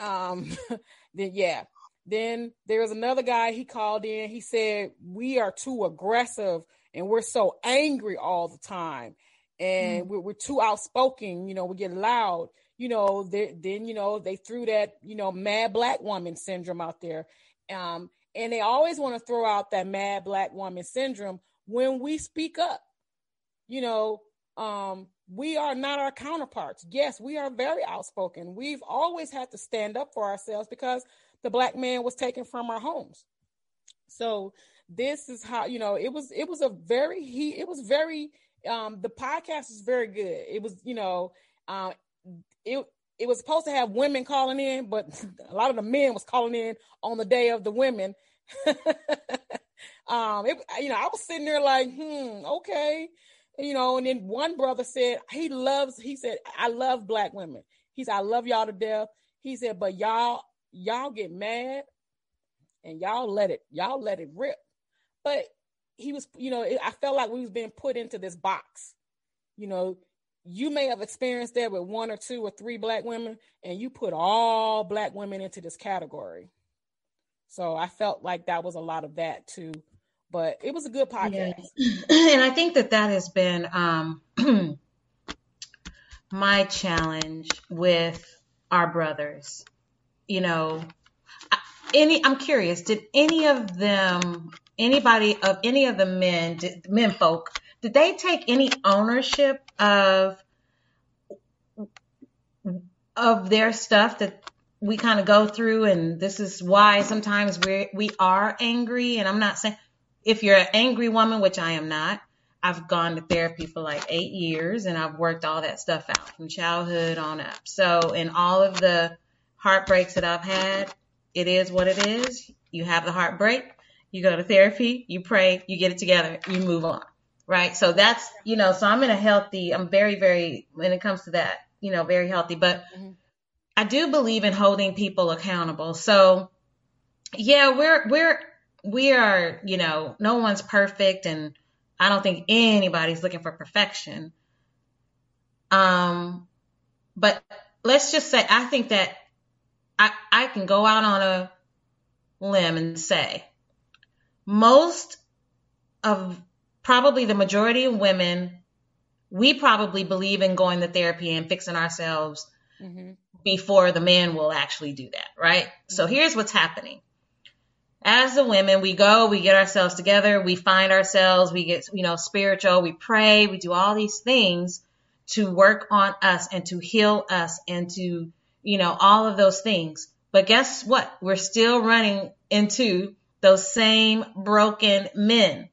Um, then yeah, then there was another guy he called in. He said we are too aggressive and we're so angry all the time, and mm. we're, we're too outspoken. You know, we get loud. You know, then you know they threw that you know mad black woman syndrome out there. Um, and they always want to throw out that mad black woman syndrome when we speak up. You know, um, we are not our counterparts. Yes, we are very outspoken. We've always had to stand up for ourselves because the black man was taken from our homes. So this is how you know it was. It was a very he. It was very. Um, the podcast is very good. It was you know, uh, it it was supposed to have women calling in, but a lot of the men was calling in on the day of the women. Um, it, you know, I was sitting there like, hmm, okay, you know. And then one brother said he loves. He said, I love black women. He said, I love y'all to death. He said, but y'all, y'all get mad, and y'all let it, y'all let it rip. But he was, you know, I felt like we was being put into this box. You know, you may have experienced that with one or two or three black women, and you put all black women into this category. So I felt like that was a lot of that too but it was a good podcast. And I think that that has been um, my challenge with our brothers. You know, any I'm curious, did any of them, anybody of any of the men, did, men folk, did they take any ownership of of their stuff that we kind of go through and this is why sometimes we we are angry and I'm not saying if you're an angry woman, which I am not, I've gone to therapy for like eight years and I've worked all that stuff out from childhood on up. So, in all of the heartbreaks that I've had, it is what it is. You have the heartbreak, you go to therapy, you pray, you get it together, you move on. Right. So that's, you know, so I'm in a healthy, I'm very, very, when it comes to that, you know, very healthy. But mm-hmm. I do believe in holding people accountable. So, yeah, we're, we're, we are, you know, no one's perfect and I don't think anybody's looking for perfection. Um, but let's just say I think that I, I can go out on a limb and say most of probably the majority of women, we probably believe in going to therapy and fixing ourselves mm-hmm. before the man will actually do that, right? Mm-hmm. So here's what's happening. As the women, we go, we get ourselves together, we find ourselves, we get, you know, spiritual, we pray, we do all these things to work on us and to heal us and to, you know, all of those things. But guess what? We're still running into those same broken men.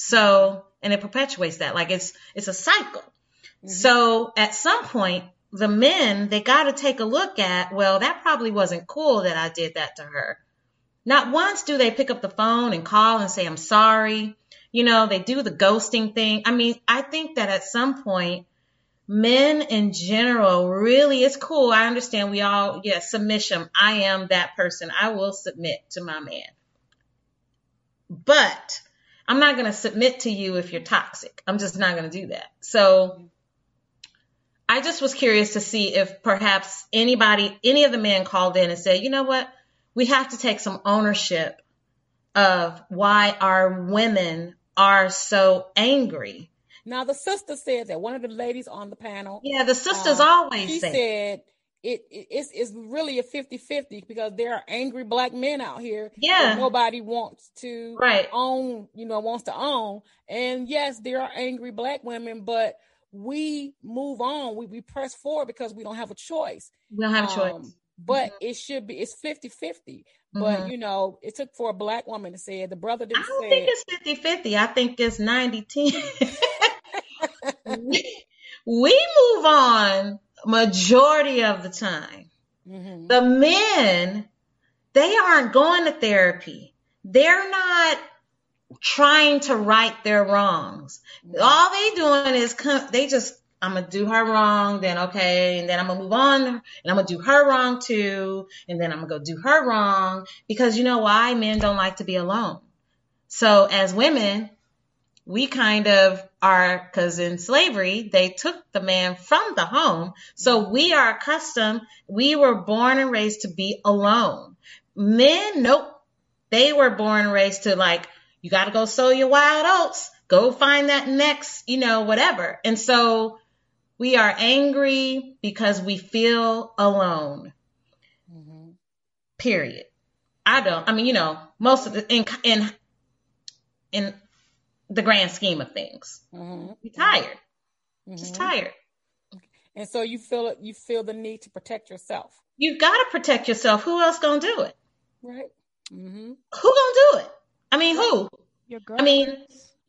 So, and it perpetuates that. Like it's, it's a cycle. Mm-hmm. So at some point, the men, they got to take a look at, well, that probably wasn't cool that I did that to her. Not once do they pick up the phone and call and say, I'm sorry. You know, they do the ghosting thing. I mean, I think that at some point, men in general really it's cool i understand we all yeah submission i am that person i will submit to my man but i'm not going to submit to you if you're toxic. I'm just not going to do that. So i just was curious to see if perhaps anybody any of the men called in and said you know what? We have to take some ownership of why our women are so angry. Now the sister said that one of the ladies on the panel. Yeah, the sisters uh, always she said it, it, it's it's really a 50-50 because there are angry black men out here yeah. nobody wants to right. own you know wants to own. And yes there are angry black women but we move on. We, we press forward because we don't have a choice. We don't have a choice. Um, but mm-hmm. it should be it's 50 50 but mm-hmm. you know it took for a black woman to say it. The brother didn't i don't say think it. it's 50 50 i think it's 90 10 we, move on majority of the time. Mm-hmm. The men, they aren't going to therapy. They're not trying to right their wrongs. Mm-hmm. All they doing is come, they just I'm gonna do her wrong, then okay, and then I'm gonna move on, and I'm gonna do her wrong too, and then I'm gonna go do her wrong because you know why? Men don't like to be alone. So as women, we kind of are, because in slavery, they took the man from the home. So we are accustomed, we were born and raised to be alone. Men, nope. They were born and raised to like, you got to go sow your wild oats, go find that next, you know, whatever. And so we are angry because we feel alone. Mm-hmm. Period. I don't, I mean, you know, most of the, in, in, in the grand scheme of things. Mm-hmm. You're tired. Mm-hmm. Just tired. And so you feel it. You feel the need to protect yourself. You've got to protect yourself. Who else gonna do it? Right. Mm-hmm. Who gonna do it? I mean, who? Your girl. I mean,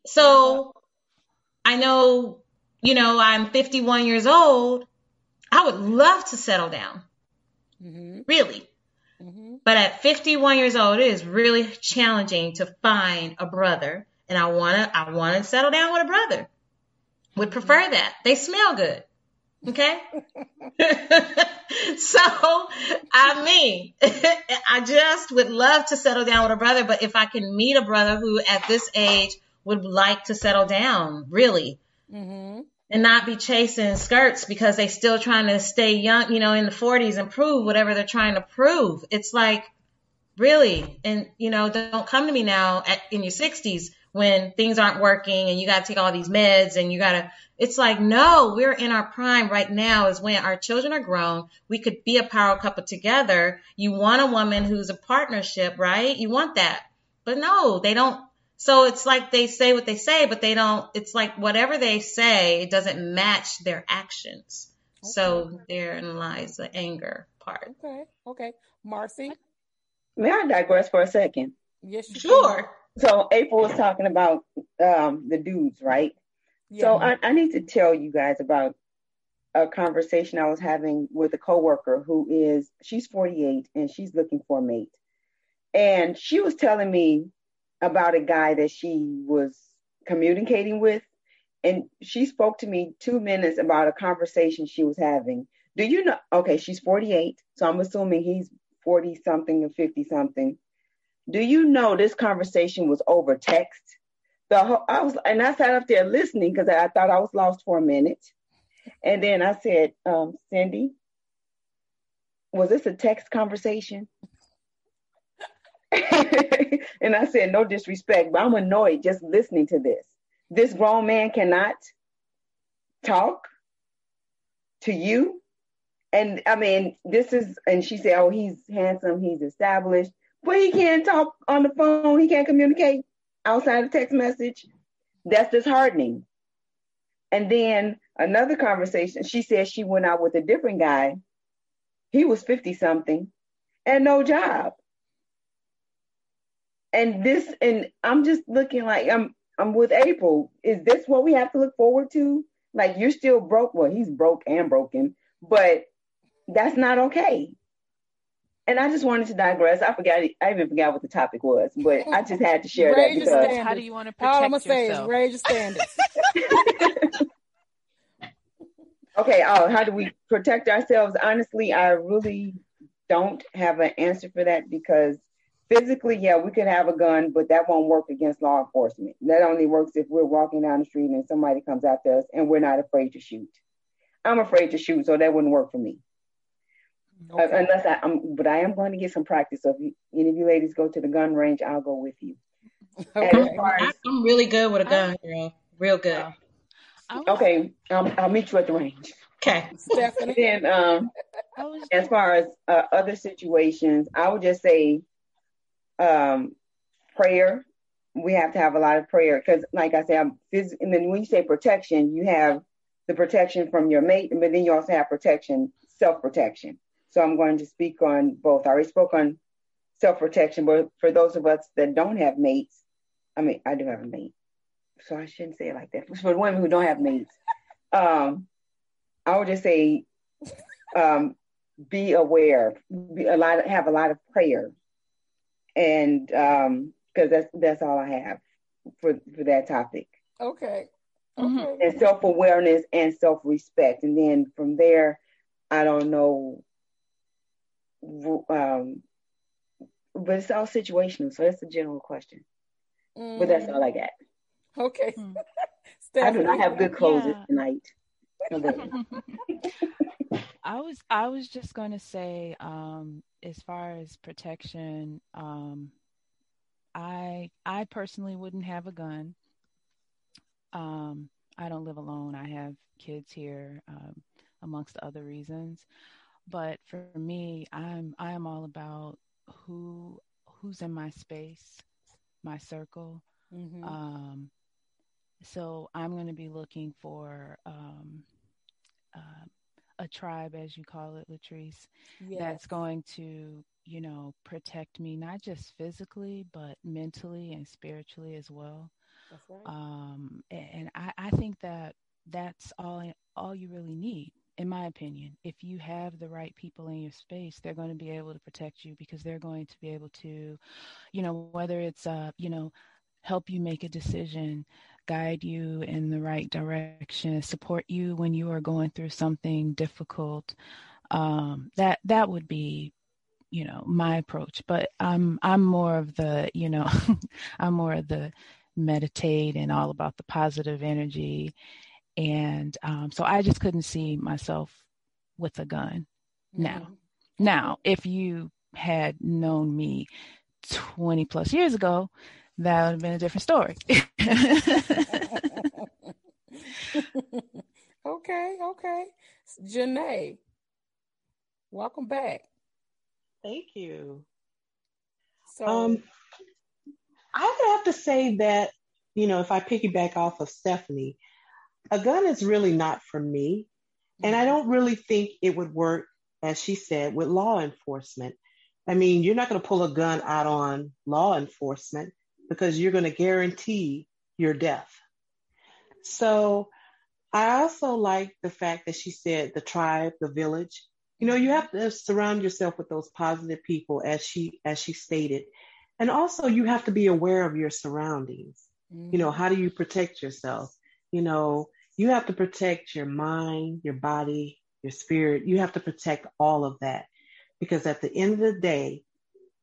so I know. You know, I'm 51 years old. I would love to settle down. Mm-hmm. Really. Mm-hmm. But at 51 years old, it is really challenging to find a brother and I wanna I wanna settle down with a brother. Would prefer that. They smell good. Okay. so, I mean, I just would love to settle down with a brother, but if I can meet a brother who at this age would like to settle down, really, mm-hmm. and not be chasing skirts because they still trying to stay young, you know, in the 40s and prove whatever they're trying to prove. It's like, really, and you know, don't come to me now at, in your 60s when things aren't working and you got to take all these meds and you got to it's like no we're in our prime right now is when our children are grown. We could be a power couple together. You want a woman who's a partnership right? You want that. But no they don't so it's like they say what they say but they don't it's like whatever they say it doesn't match their actions. Okay. so therein lies the anger part. Okay okay. Marcy? May i digress for a second? Yes sure can so April was talking about um, the dudes, right? Yeah. So I, I need to tell you guys about a conversation I was having with a coworker who is she's 48 and she's looking for a mate. And she was telling me about a guy that she was communicating with. And she spoke to me two minutes about a conversation she was having. Do you know? Okay, she's 48. So I'm assuming he's 40 something or 50 something. Do you know this conversation was over text? The whole, I was, and I sat up there listening because I, I, thought I was lost for a minute. And then I said, um, Cindy, was this a text conversation? and I said, no disrespect, but I'm annoyed just listening to this. This grown man cannot talk to you. And I mean, this is, and she said, oh, he's handsome, he's established, but he can't talk on the phone, he can't communicate outside of text message. That's disheartening. And then another conversation, she said she went out with a different guy. He was 50 something and no job. And this, and I'm just looking like I'm I'm with April. Is this what we have to look forward to? Like you're still broke. Well, he's broke and broken, but that's not okay. And I just wanted to digress. I forgot. I even forgot what the topic was, but I just had to share that because how do you want to protect All I'm gonna say is raise your standards. okay. Oh, how do we protect ourselves? Honestly, I really don't have an answer for that because physically, yeah, we could have a gun, but that won't work against law enforcement. That only works if we're walking down the street and somebody comes after us and we're not afraid to shoot. I'm afraid to shoot, so that wouldn't work for me. Okay. Uh, unless I, am but I am going to get some practice. So if you, any of you ladies go to the gun range, I'll go with you. Okay. As, I'm really good with a gun, girl. Real good. Okay, um, I'll meet you at the range. Okay, Stephanie. then, um, as far as uh, other situations, I would just say, um, prayer. We have to have a lot of prayer because, like I said, I'm phys- and then when you say protection, you have the protection from your mate, but then you also have protection, self protection. So I'm going to speak on both. I already spoke on self protection, but for those of us that don't have mates, I mean, I do have a mate, so I shouldn't say it like that. For the women who don't have mates, um, I would just say, um, be aware, be a lot, have a lot of prayer, and because um, that's that's all I have for for that topic. Okay. Mm-hmm. Okay. And self awareness and self respect, and then from there, I don't know um, but it's all situational, so that's a general question. Mm. But that's all I got. Okay. Mm. I do not have good closes yeah. tonight. I was I was just going to say, um, as far as protection, um, I I personally wouldn't have a gun. Um, I don't live alone. I have kids here, um, amongst other reasons but for me i'm i am all about who who's in my space my circle mm-hmm. um, so i'm going to be looking for um, uh, a tribe as you call it latrice yes. that's going to you know protect me not just physically but mentally and spiritually as well right. um, and I, I think that that's all all you really need in my opinion, if you have the right people in your space, they're going to be able to protect you because they're going to be able to, you know, whether it's, uh, you know, help you make a decision, guide you in the right direction, support you when you are going through something difficult. Um, that that would be, you know, my approach. But I'm I'm more of the, you know, I'm more of the meditate and all about the positive energy and um, so I just couldn't see myself with a gun mm-hmm. now. Now, if you had known me 20 plus years ago, that would have been a different story. okay, okay. Janae, welcome back. Thank you. So, um, I would have to say that, you know, if I piggyback off of Stephanie, a gun is really not for me. And I don't really think it would work, as she said, with law enforcement. I mean, you're not going to pull a gun out on law enforcement because you're going to guarantee your death. So I also like the fact that she said the tribe, the village. You know, you have to surround yourself with those positive people, as she as she stated, and also you have to be aware of your surroundings. Mm-hmm. You know, how do you protect yourself? You know, you have to protect your mind, your body, your spirit. You have to protect all of that because at the end of the day,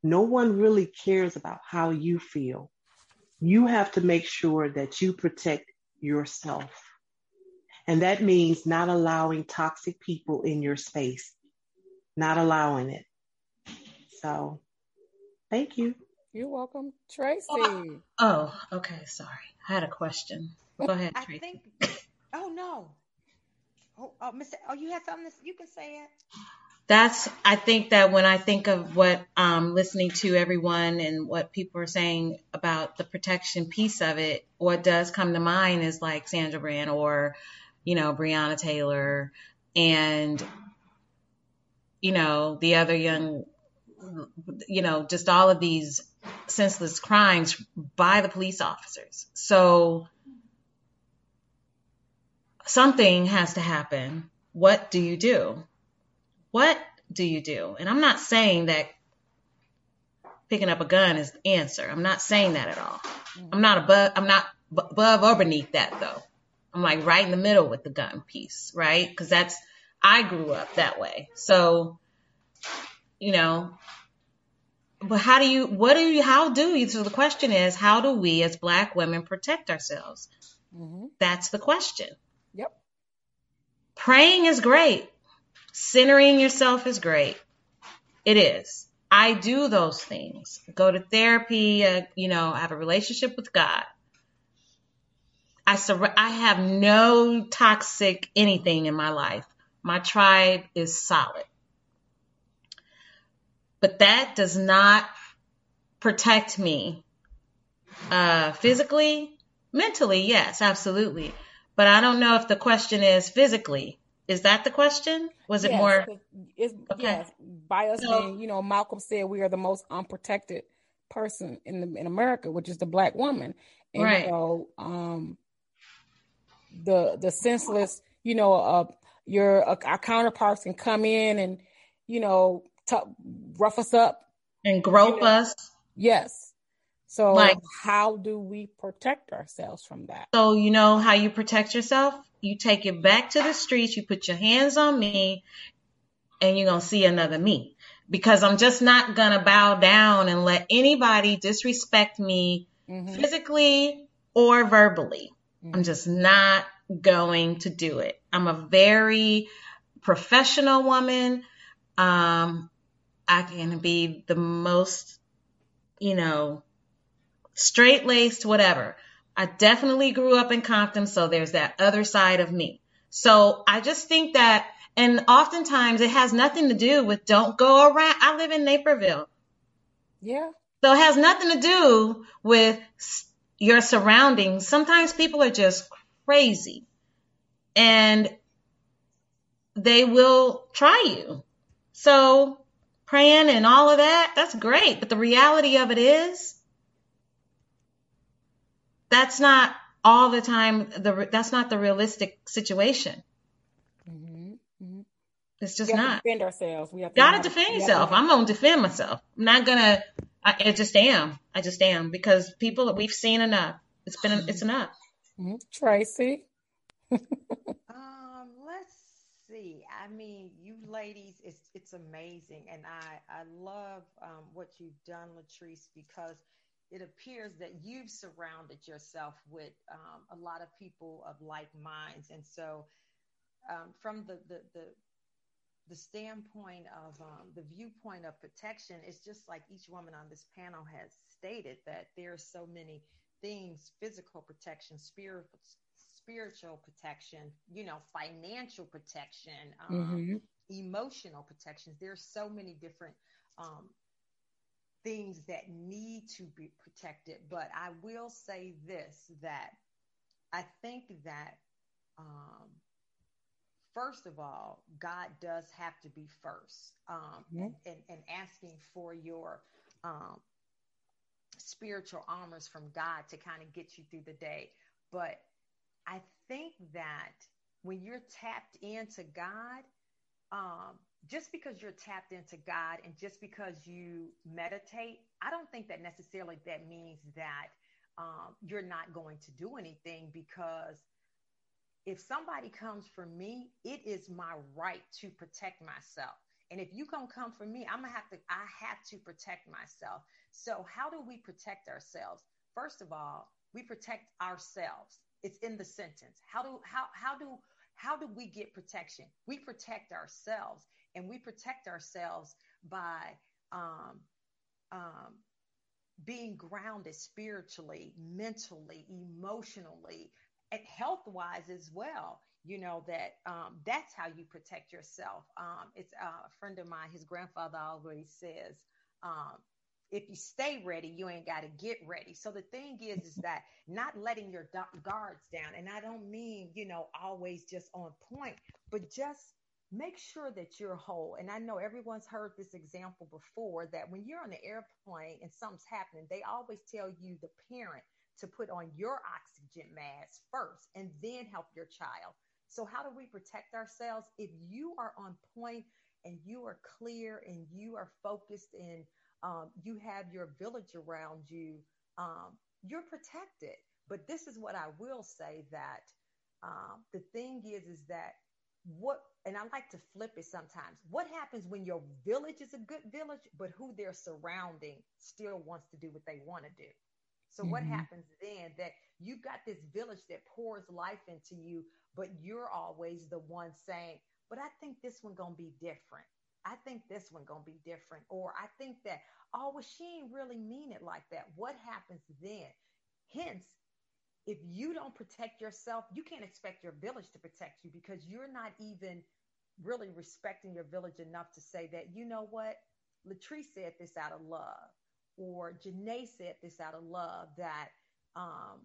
no one really cares about how you feel. You have to make sure that you protect yourself. And that means not allowing toxic people in your space, not allowing it. So, thank you. You're welcome, Tracy. Oh, oh, okay. Sorry, I had a question. Go ahead, Tracy. I think. Oh no. Oh, oh, Mr. Oh, you had something. you can say it. That's. I think that when I think of what um, listening to everyone and what people are saying about the protection piece of it, what does come to mind is like Sandra Bland or, you know, Breonna Taylor, and you know the other young you know, just all of these senseless crimes by the police officers. So something has to happen. What do you do? What do you do? And I'm not saying that picking up a gun is the answer. I'm not saying that at all. I'm not above I'm not above or beneath that though. I'm like right in the middle with the gun piece, right? Cuz that's I grew up that way. So you know, but how do you, what do you, how do you, so the question is, how do we as Black women protect ourselves? Mm-hmm. That's the question. Praying is great. Centering yourself is great. It is. I do those things. Go to therapy, uh, you know, I have a relationship with God. I sur- I have no toxic anything in my life. My tribe is solid. But that does not protect me uh, physically. Mentally, yes, absolutely. But I don't know if the question is physically. Is that the question? Was it yes, more? It's, okay. Yes, by us so, being, you know, Malcolm said we are the most unprotected person in the in America, which is the black woman. And right. you know, um, the the senseless, you know, uh, your uh, our counterparts can come in and you know t- rough us up and grope you know? us. Yes. So like, how do we protect ourselves from that? So you know how you protect yourself? You take it back to the streets, you put your hands on me, and you're gonna see another me. Because I'm just not gonna bow down and let anybody disrespect me mm-hmm. physically or verbally. Mm-hmm. I'm just not going to do it. I'm a very professional woman. Um, I can be the most, you know, straight laced, whatever. I definitely grew up in Compton, so there's that other side of me. So I just think that, and oftentimes it has nothing to do with don't go around. I live in Naperville. Yeah. So it has nothing to do with your surroundings. Sometimes people are just crazy and they will try you. So praying and all of that, that's great. But the reality of it is, that's not all the time. The that's not the realistic situation. Mm-hmm. Mm-hmm. It's just not. defend ourselves. We have to gotta defend yourself. I'm gonna defend myself. I'm not gonna. I, I, just am. I just am because people that we've seen enough. It's been. It's enough. Mm-hmm. Tracy. Um, let's see. I mean, you ladies, it's it's amazing, and I I love um, what you've done, Latrice, because it appears that you've surrounded yourself with um, a lot of people of like minds, and so um, from the the the the standpoint of um, the viewpoint of protection, it's just like each woman on this panel has stated that there are so many things physical protection, spiritual spiritual protection, you know, financial protection, um, mm-hmm. emotional protections. There's so many different um, things that need to be protected. But I will say this that I think that, um, first of all, God does have to be first um, mm-hmm. and, and, asking for your um, spiritual armors from God to kind of get you through the day. But I think that when you're tapped into God, um, just because you're tapped into God and just because you meditate, I don't think that necessarily that means that um, you're not going to do anything because if somebody comes for me, it is my right to protect myself. And if you gonna come for me, I'm gonna have to, I have to protect myself. So how do we protect ourselves? First of all, we protect ourselves. It's in the sentence. How do how how do how do we get protection? We protect ourselves, and we protect ourselves by um, um, being grounded spiritually, mentally, emotionally, and health wise as well. You know that um, that's how you protect yourself. Um, it's uh, a friend of mine. His grandfather always says, um, "If you stay ready, you ain't got to get ready." So the thing is, is that not letting your guards down, and I don't mean you know always just on point, but just make sure that you're whole. And I know everyone's heard this example before that when you're on the airplane and something's happening, they always tell you, the parent, to put on your oxygen mask first and then help your child. So, how do we protect ourselves? If you are on point and you are clear and you are focused and um, you have your village around you, um, you're protected. But this is what I will say that um, the thing is, is that what and I like to flip it sometimes. What happens when your village is a good village, but who they're surrounding still wants to do what they want to do? So mm-hmm. what happens then that you've got this village that pours life into you, but you're always the one saying, "But I think this one gonna be different. I think this one gonna be different," or "I think that oh, well, she ain't really mean it like that." What happens then? Hence, if you don't protect yourself, you can't expect your village to protect you because you're not even really respecting your village enough to say that, you know what, Latrice said this out of love, or Janae said this out of love, that um,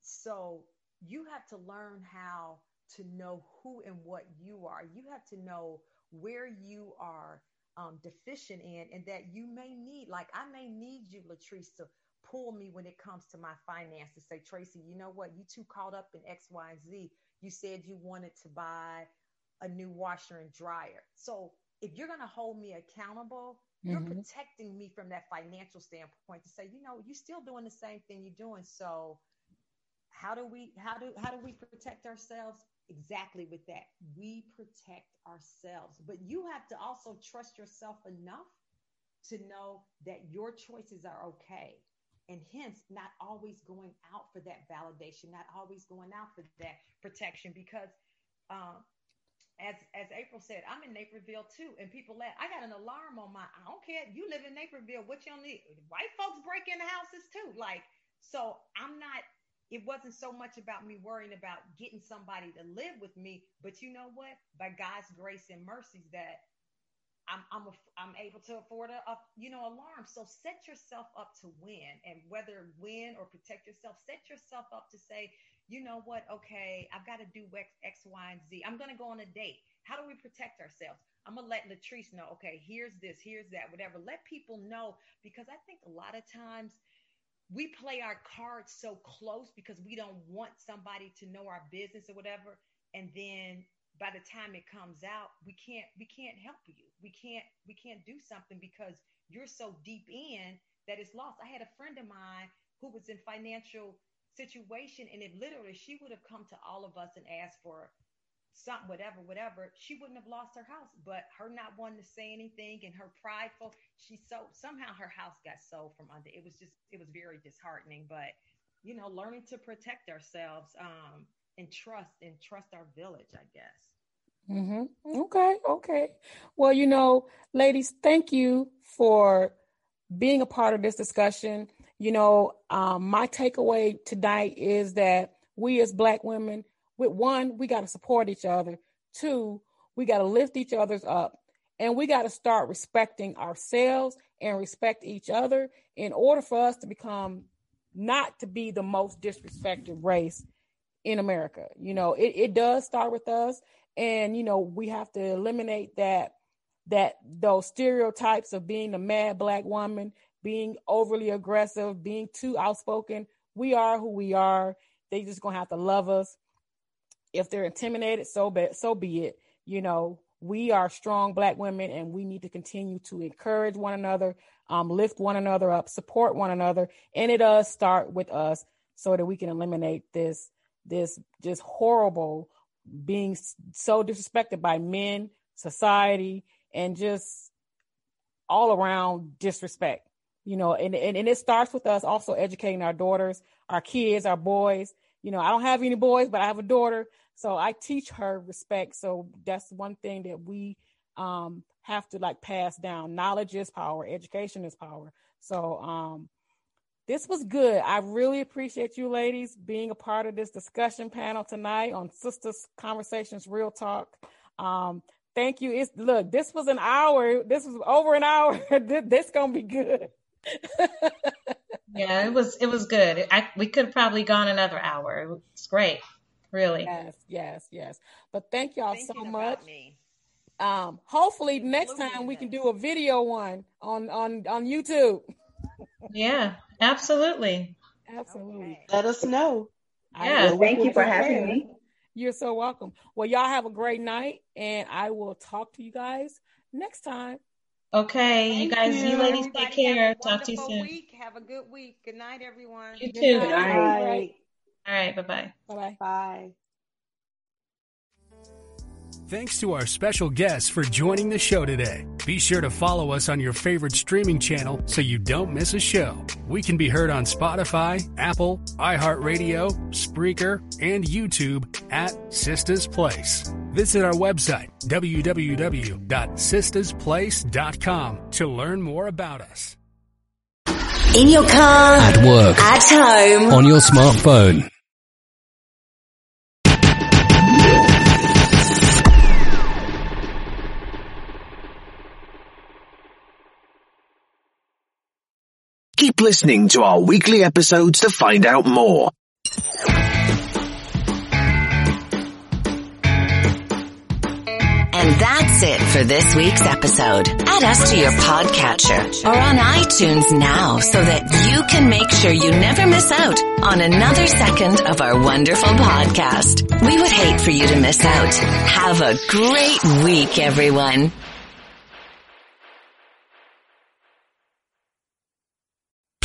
so you have to learn how to know who and what you are. You have to know where you are um, deficient in, and that you may need, like I may need you, Latrice, to pull me when it comes to my finances. Say, Tracy, you know what? You too caught up in X, Y, and Z. You said you wanted to buy a new washer and dryer. So if you're going to hold me accountable, mm-hmm. you're protecting me from that financial standpoint to say, you know, you're still doing the same thing you're doing. So how do we how do how do we protect ourselves? Exactly with that. We protect ourselves. But you have to also trust yourself enough to know that your choices are okay and hence not always going out for that validation, not always going out for that protection. Because um, as as April said, I'm in Naperville too, and people laugh. I got an alarm on my. I don't care. You live in Naperville. What you need? White folks break in the houses too. Like so, I'm not. It wasn't so much about me worrying about getting somebody to live with me, but you know what? By God's grace and mercies, that I'm I'm a, I'm able to afford a, a, you know alarm. So set yourself up to win, and whether win or protect yourself, set yourself up to say, you know what? Okay, I've got to do X, X, Y, and Z. I'm gonna go on a date. How do we protect ourselves? I'm gonna let Latrice know. Okay, here's this, here's that, whatever. Let people know because I think a lot of times we play our cards so close because we don't want somebody to know our business or whatever, and then by the time it comes out we can't we can't help you. We can't we can't do something because you're so deep in that it's lost. I had a friend of mine who was in financial situation and if literally she would have come to all of us and asked for something whatever whatever she wouldn't have lost her house. But her not wanting to say anything and her prideful she so somehow her house got sold from under. It was just it was very disheartening. But you know learning to protect ourselves um and trust and trust our village, I guess. Mm-hmm. Okay, okay. Well, you know, ladies, thank you for being a part of this discussion. You know, um, my takeaway tonight is that we as Black women, with one, we got to support each other. Two, we got to lift each other's up. And we got to start respecting ourselves and respect each other in order for us to become not to be the most disrespected race in America. You know, it, it does start with us. And, you know, we have to eliminate that that those stereotypes of being a mad black woman, being overly aggressive, being too outspoken. We are who we are. They just gonna have to love us. If they're intimidated, so be so be it. You know, we are strong black women and we need to continue to encourage one another, um, lift one another up, support one another. And it does start with us so that we can eliminate this this just horrible being so disrespected by men, society, and just all around disrespect. You know, and, and, and it starts with us also educating our daughters, our kids, our boys. You know, I don't have any boys, but I have a daughter. So I teach her respect. So that's one thing that we um, have to like pass down. Knowledge is power, education is power. So um, this was good. I really appreciate you ladies being a part of this discussion panel tonight on Sisters Conversations Real Talk. Um, thank you. It's look, this was an hour. This was over an hour. this, this gonna be good. yeah, it was it was good. I, we could have probably gone another hour. It was great, really. Yes, yes, yes. But thank y'all Thinking so much. Um, hopefully next time we can do a video one on on on YouTube. Yeah, absolutely. Absolutely. Let us know. Yeah, thank you for having me. You're so welcome. Well, y'all have a great night, and I will talk to you guys next time. Okay, Thank you guys, you, you ladies take care. Talk to you soon. Week. Have a good week. Good night, everyone. You too. Good night. All right. All right. Bye-bye. Bye-bye. Bye. Thanks to our special guests for joining the show today. Be sure to follow us on your favorite streaming channel so you don't miss a show. We can be heard on Spotify, Apple, iHeartRadio, Spreaker, and YouTube at Sisters Place. Visit our website, www.sistersplace.com, to learn more about us. In your car, at work, at home, on your smartphone. Keep listening to our weekly episodes to find out more. And that's it for this week's episode. Add us to your podcatcher or on iTunes now so that you can make sure you never miss out on another second of our wonderful podcast. We would hate for you to miss out. Have a great week, everyone.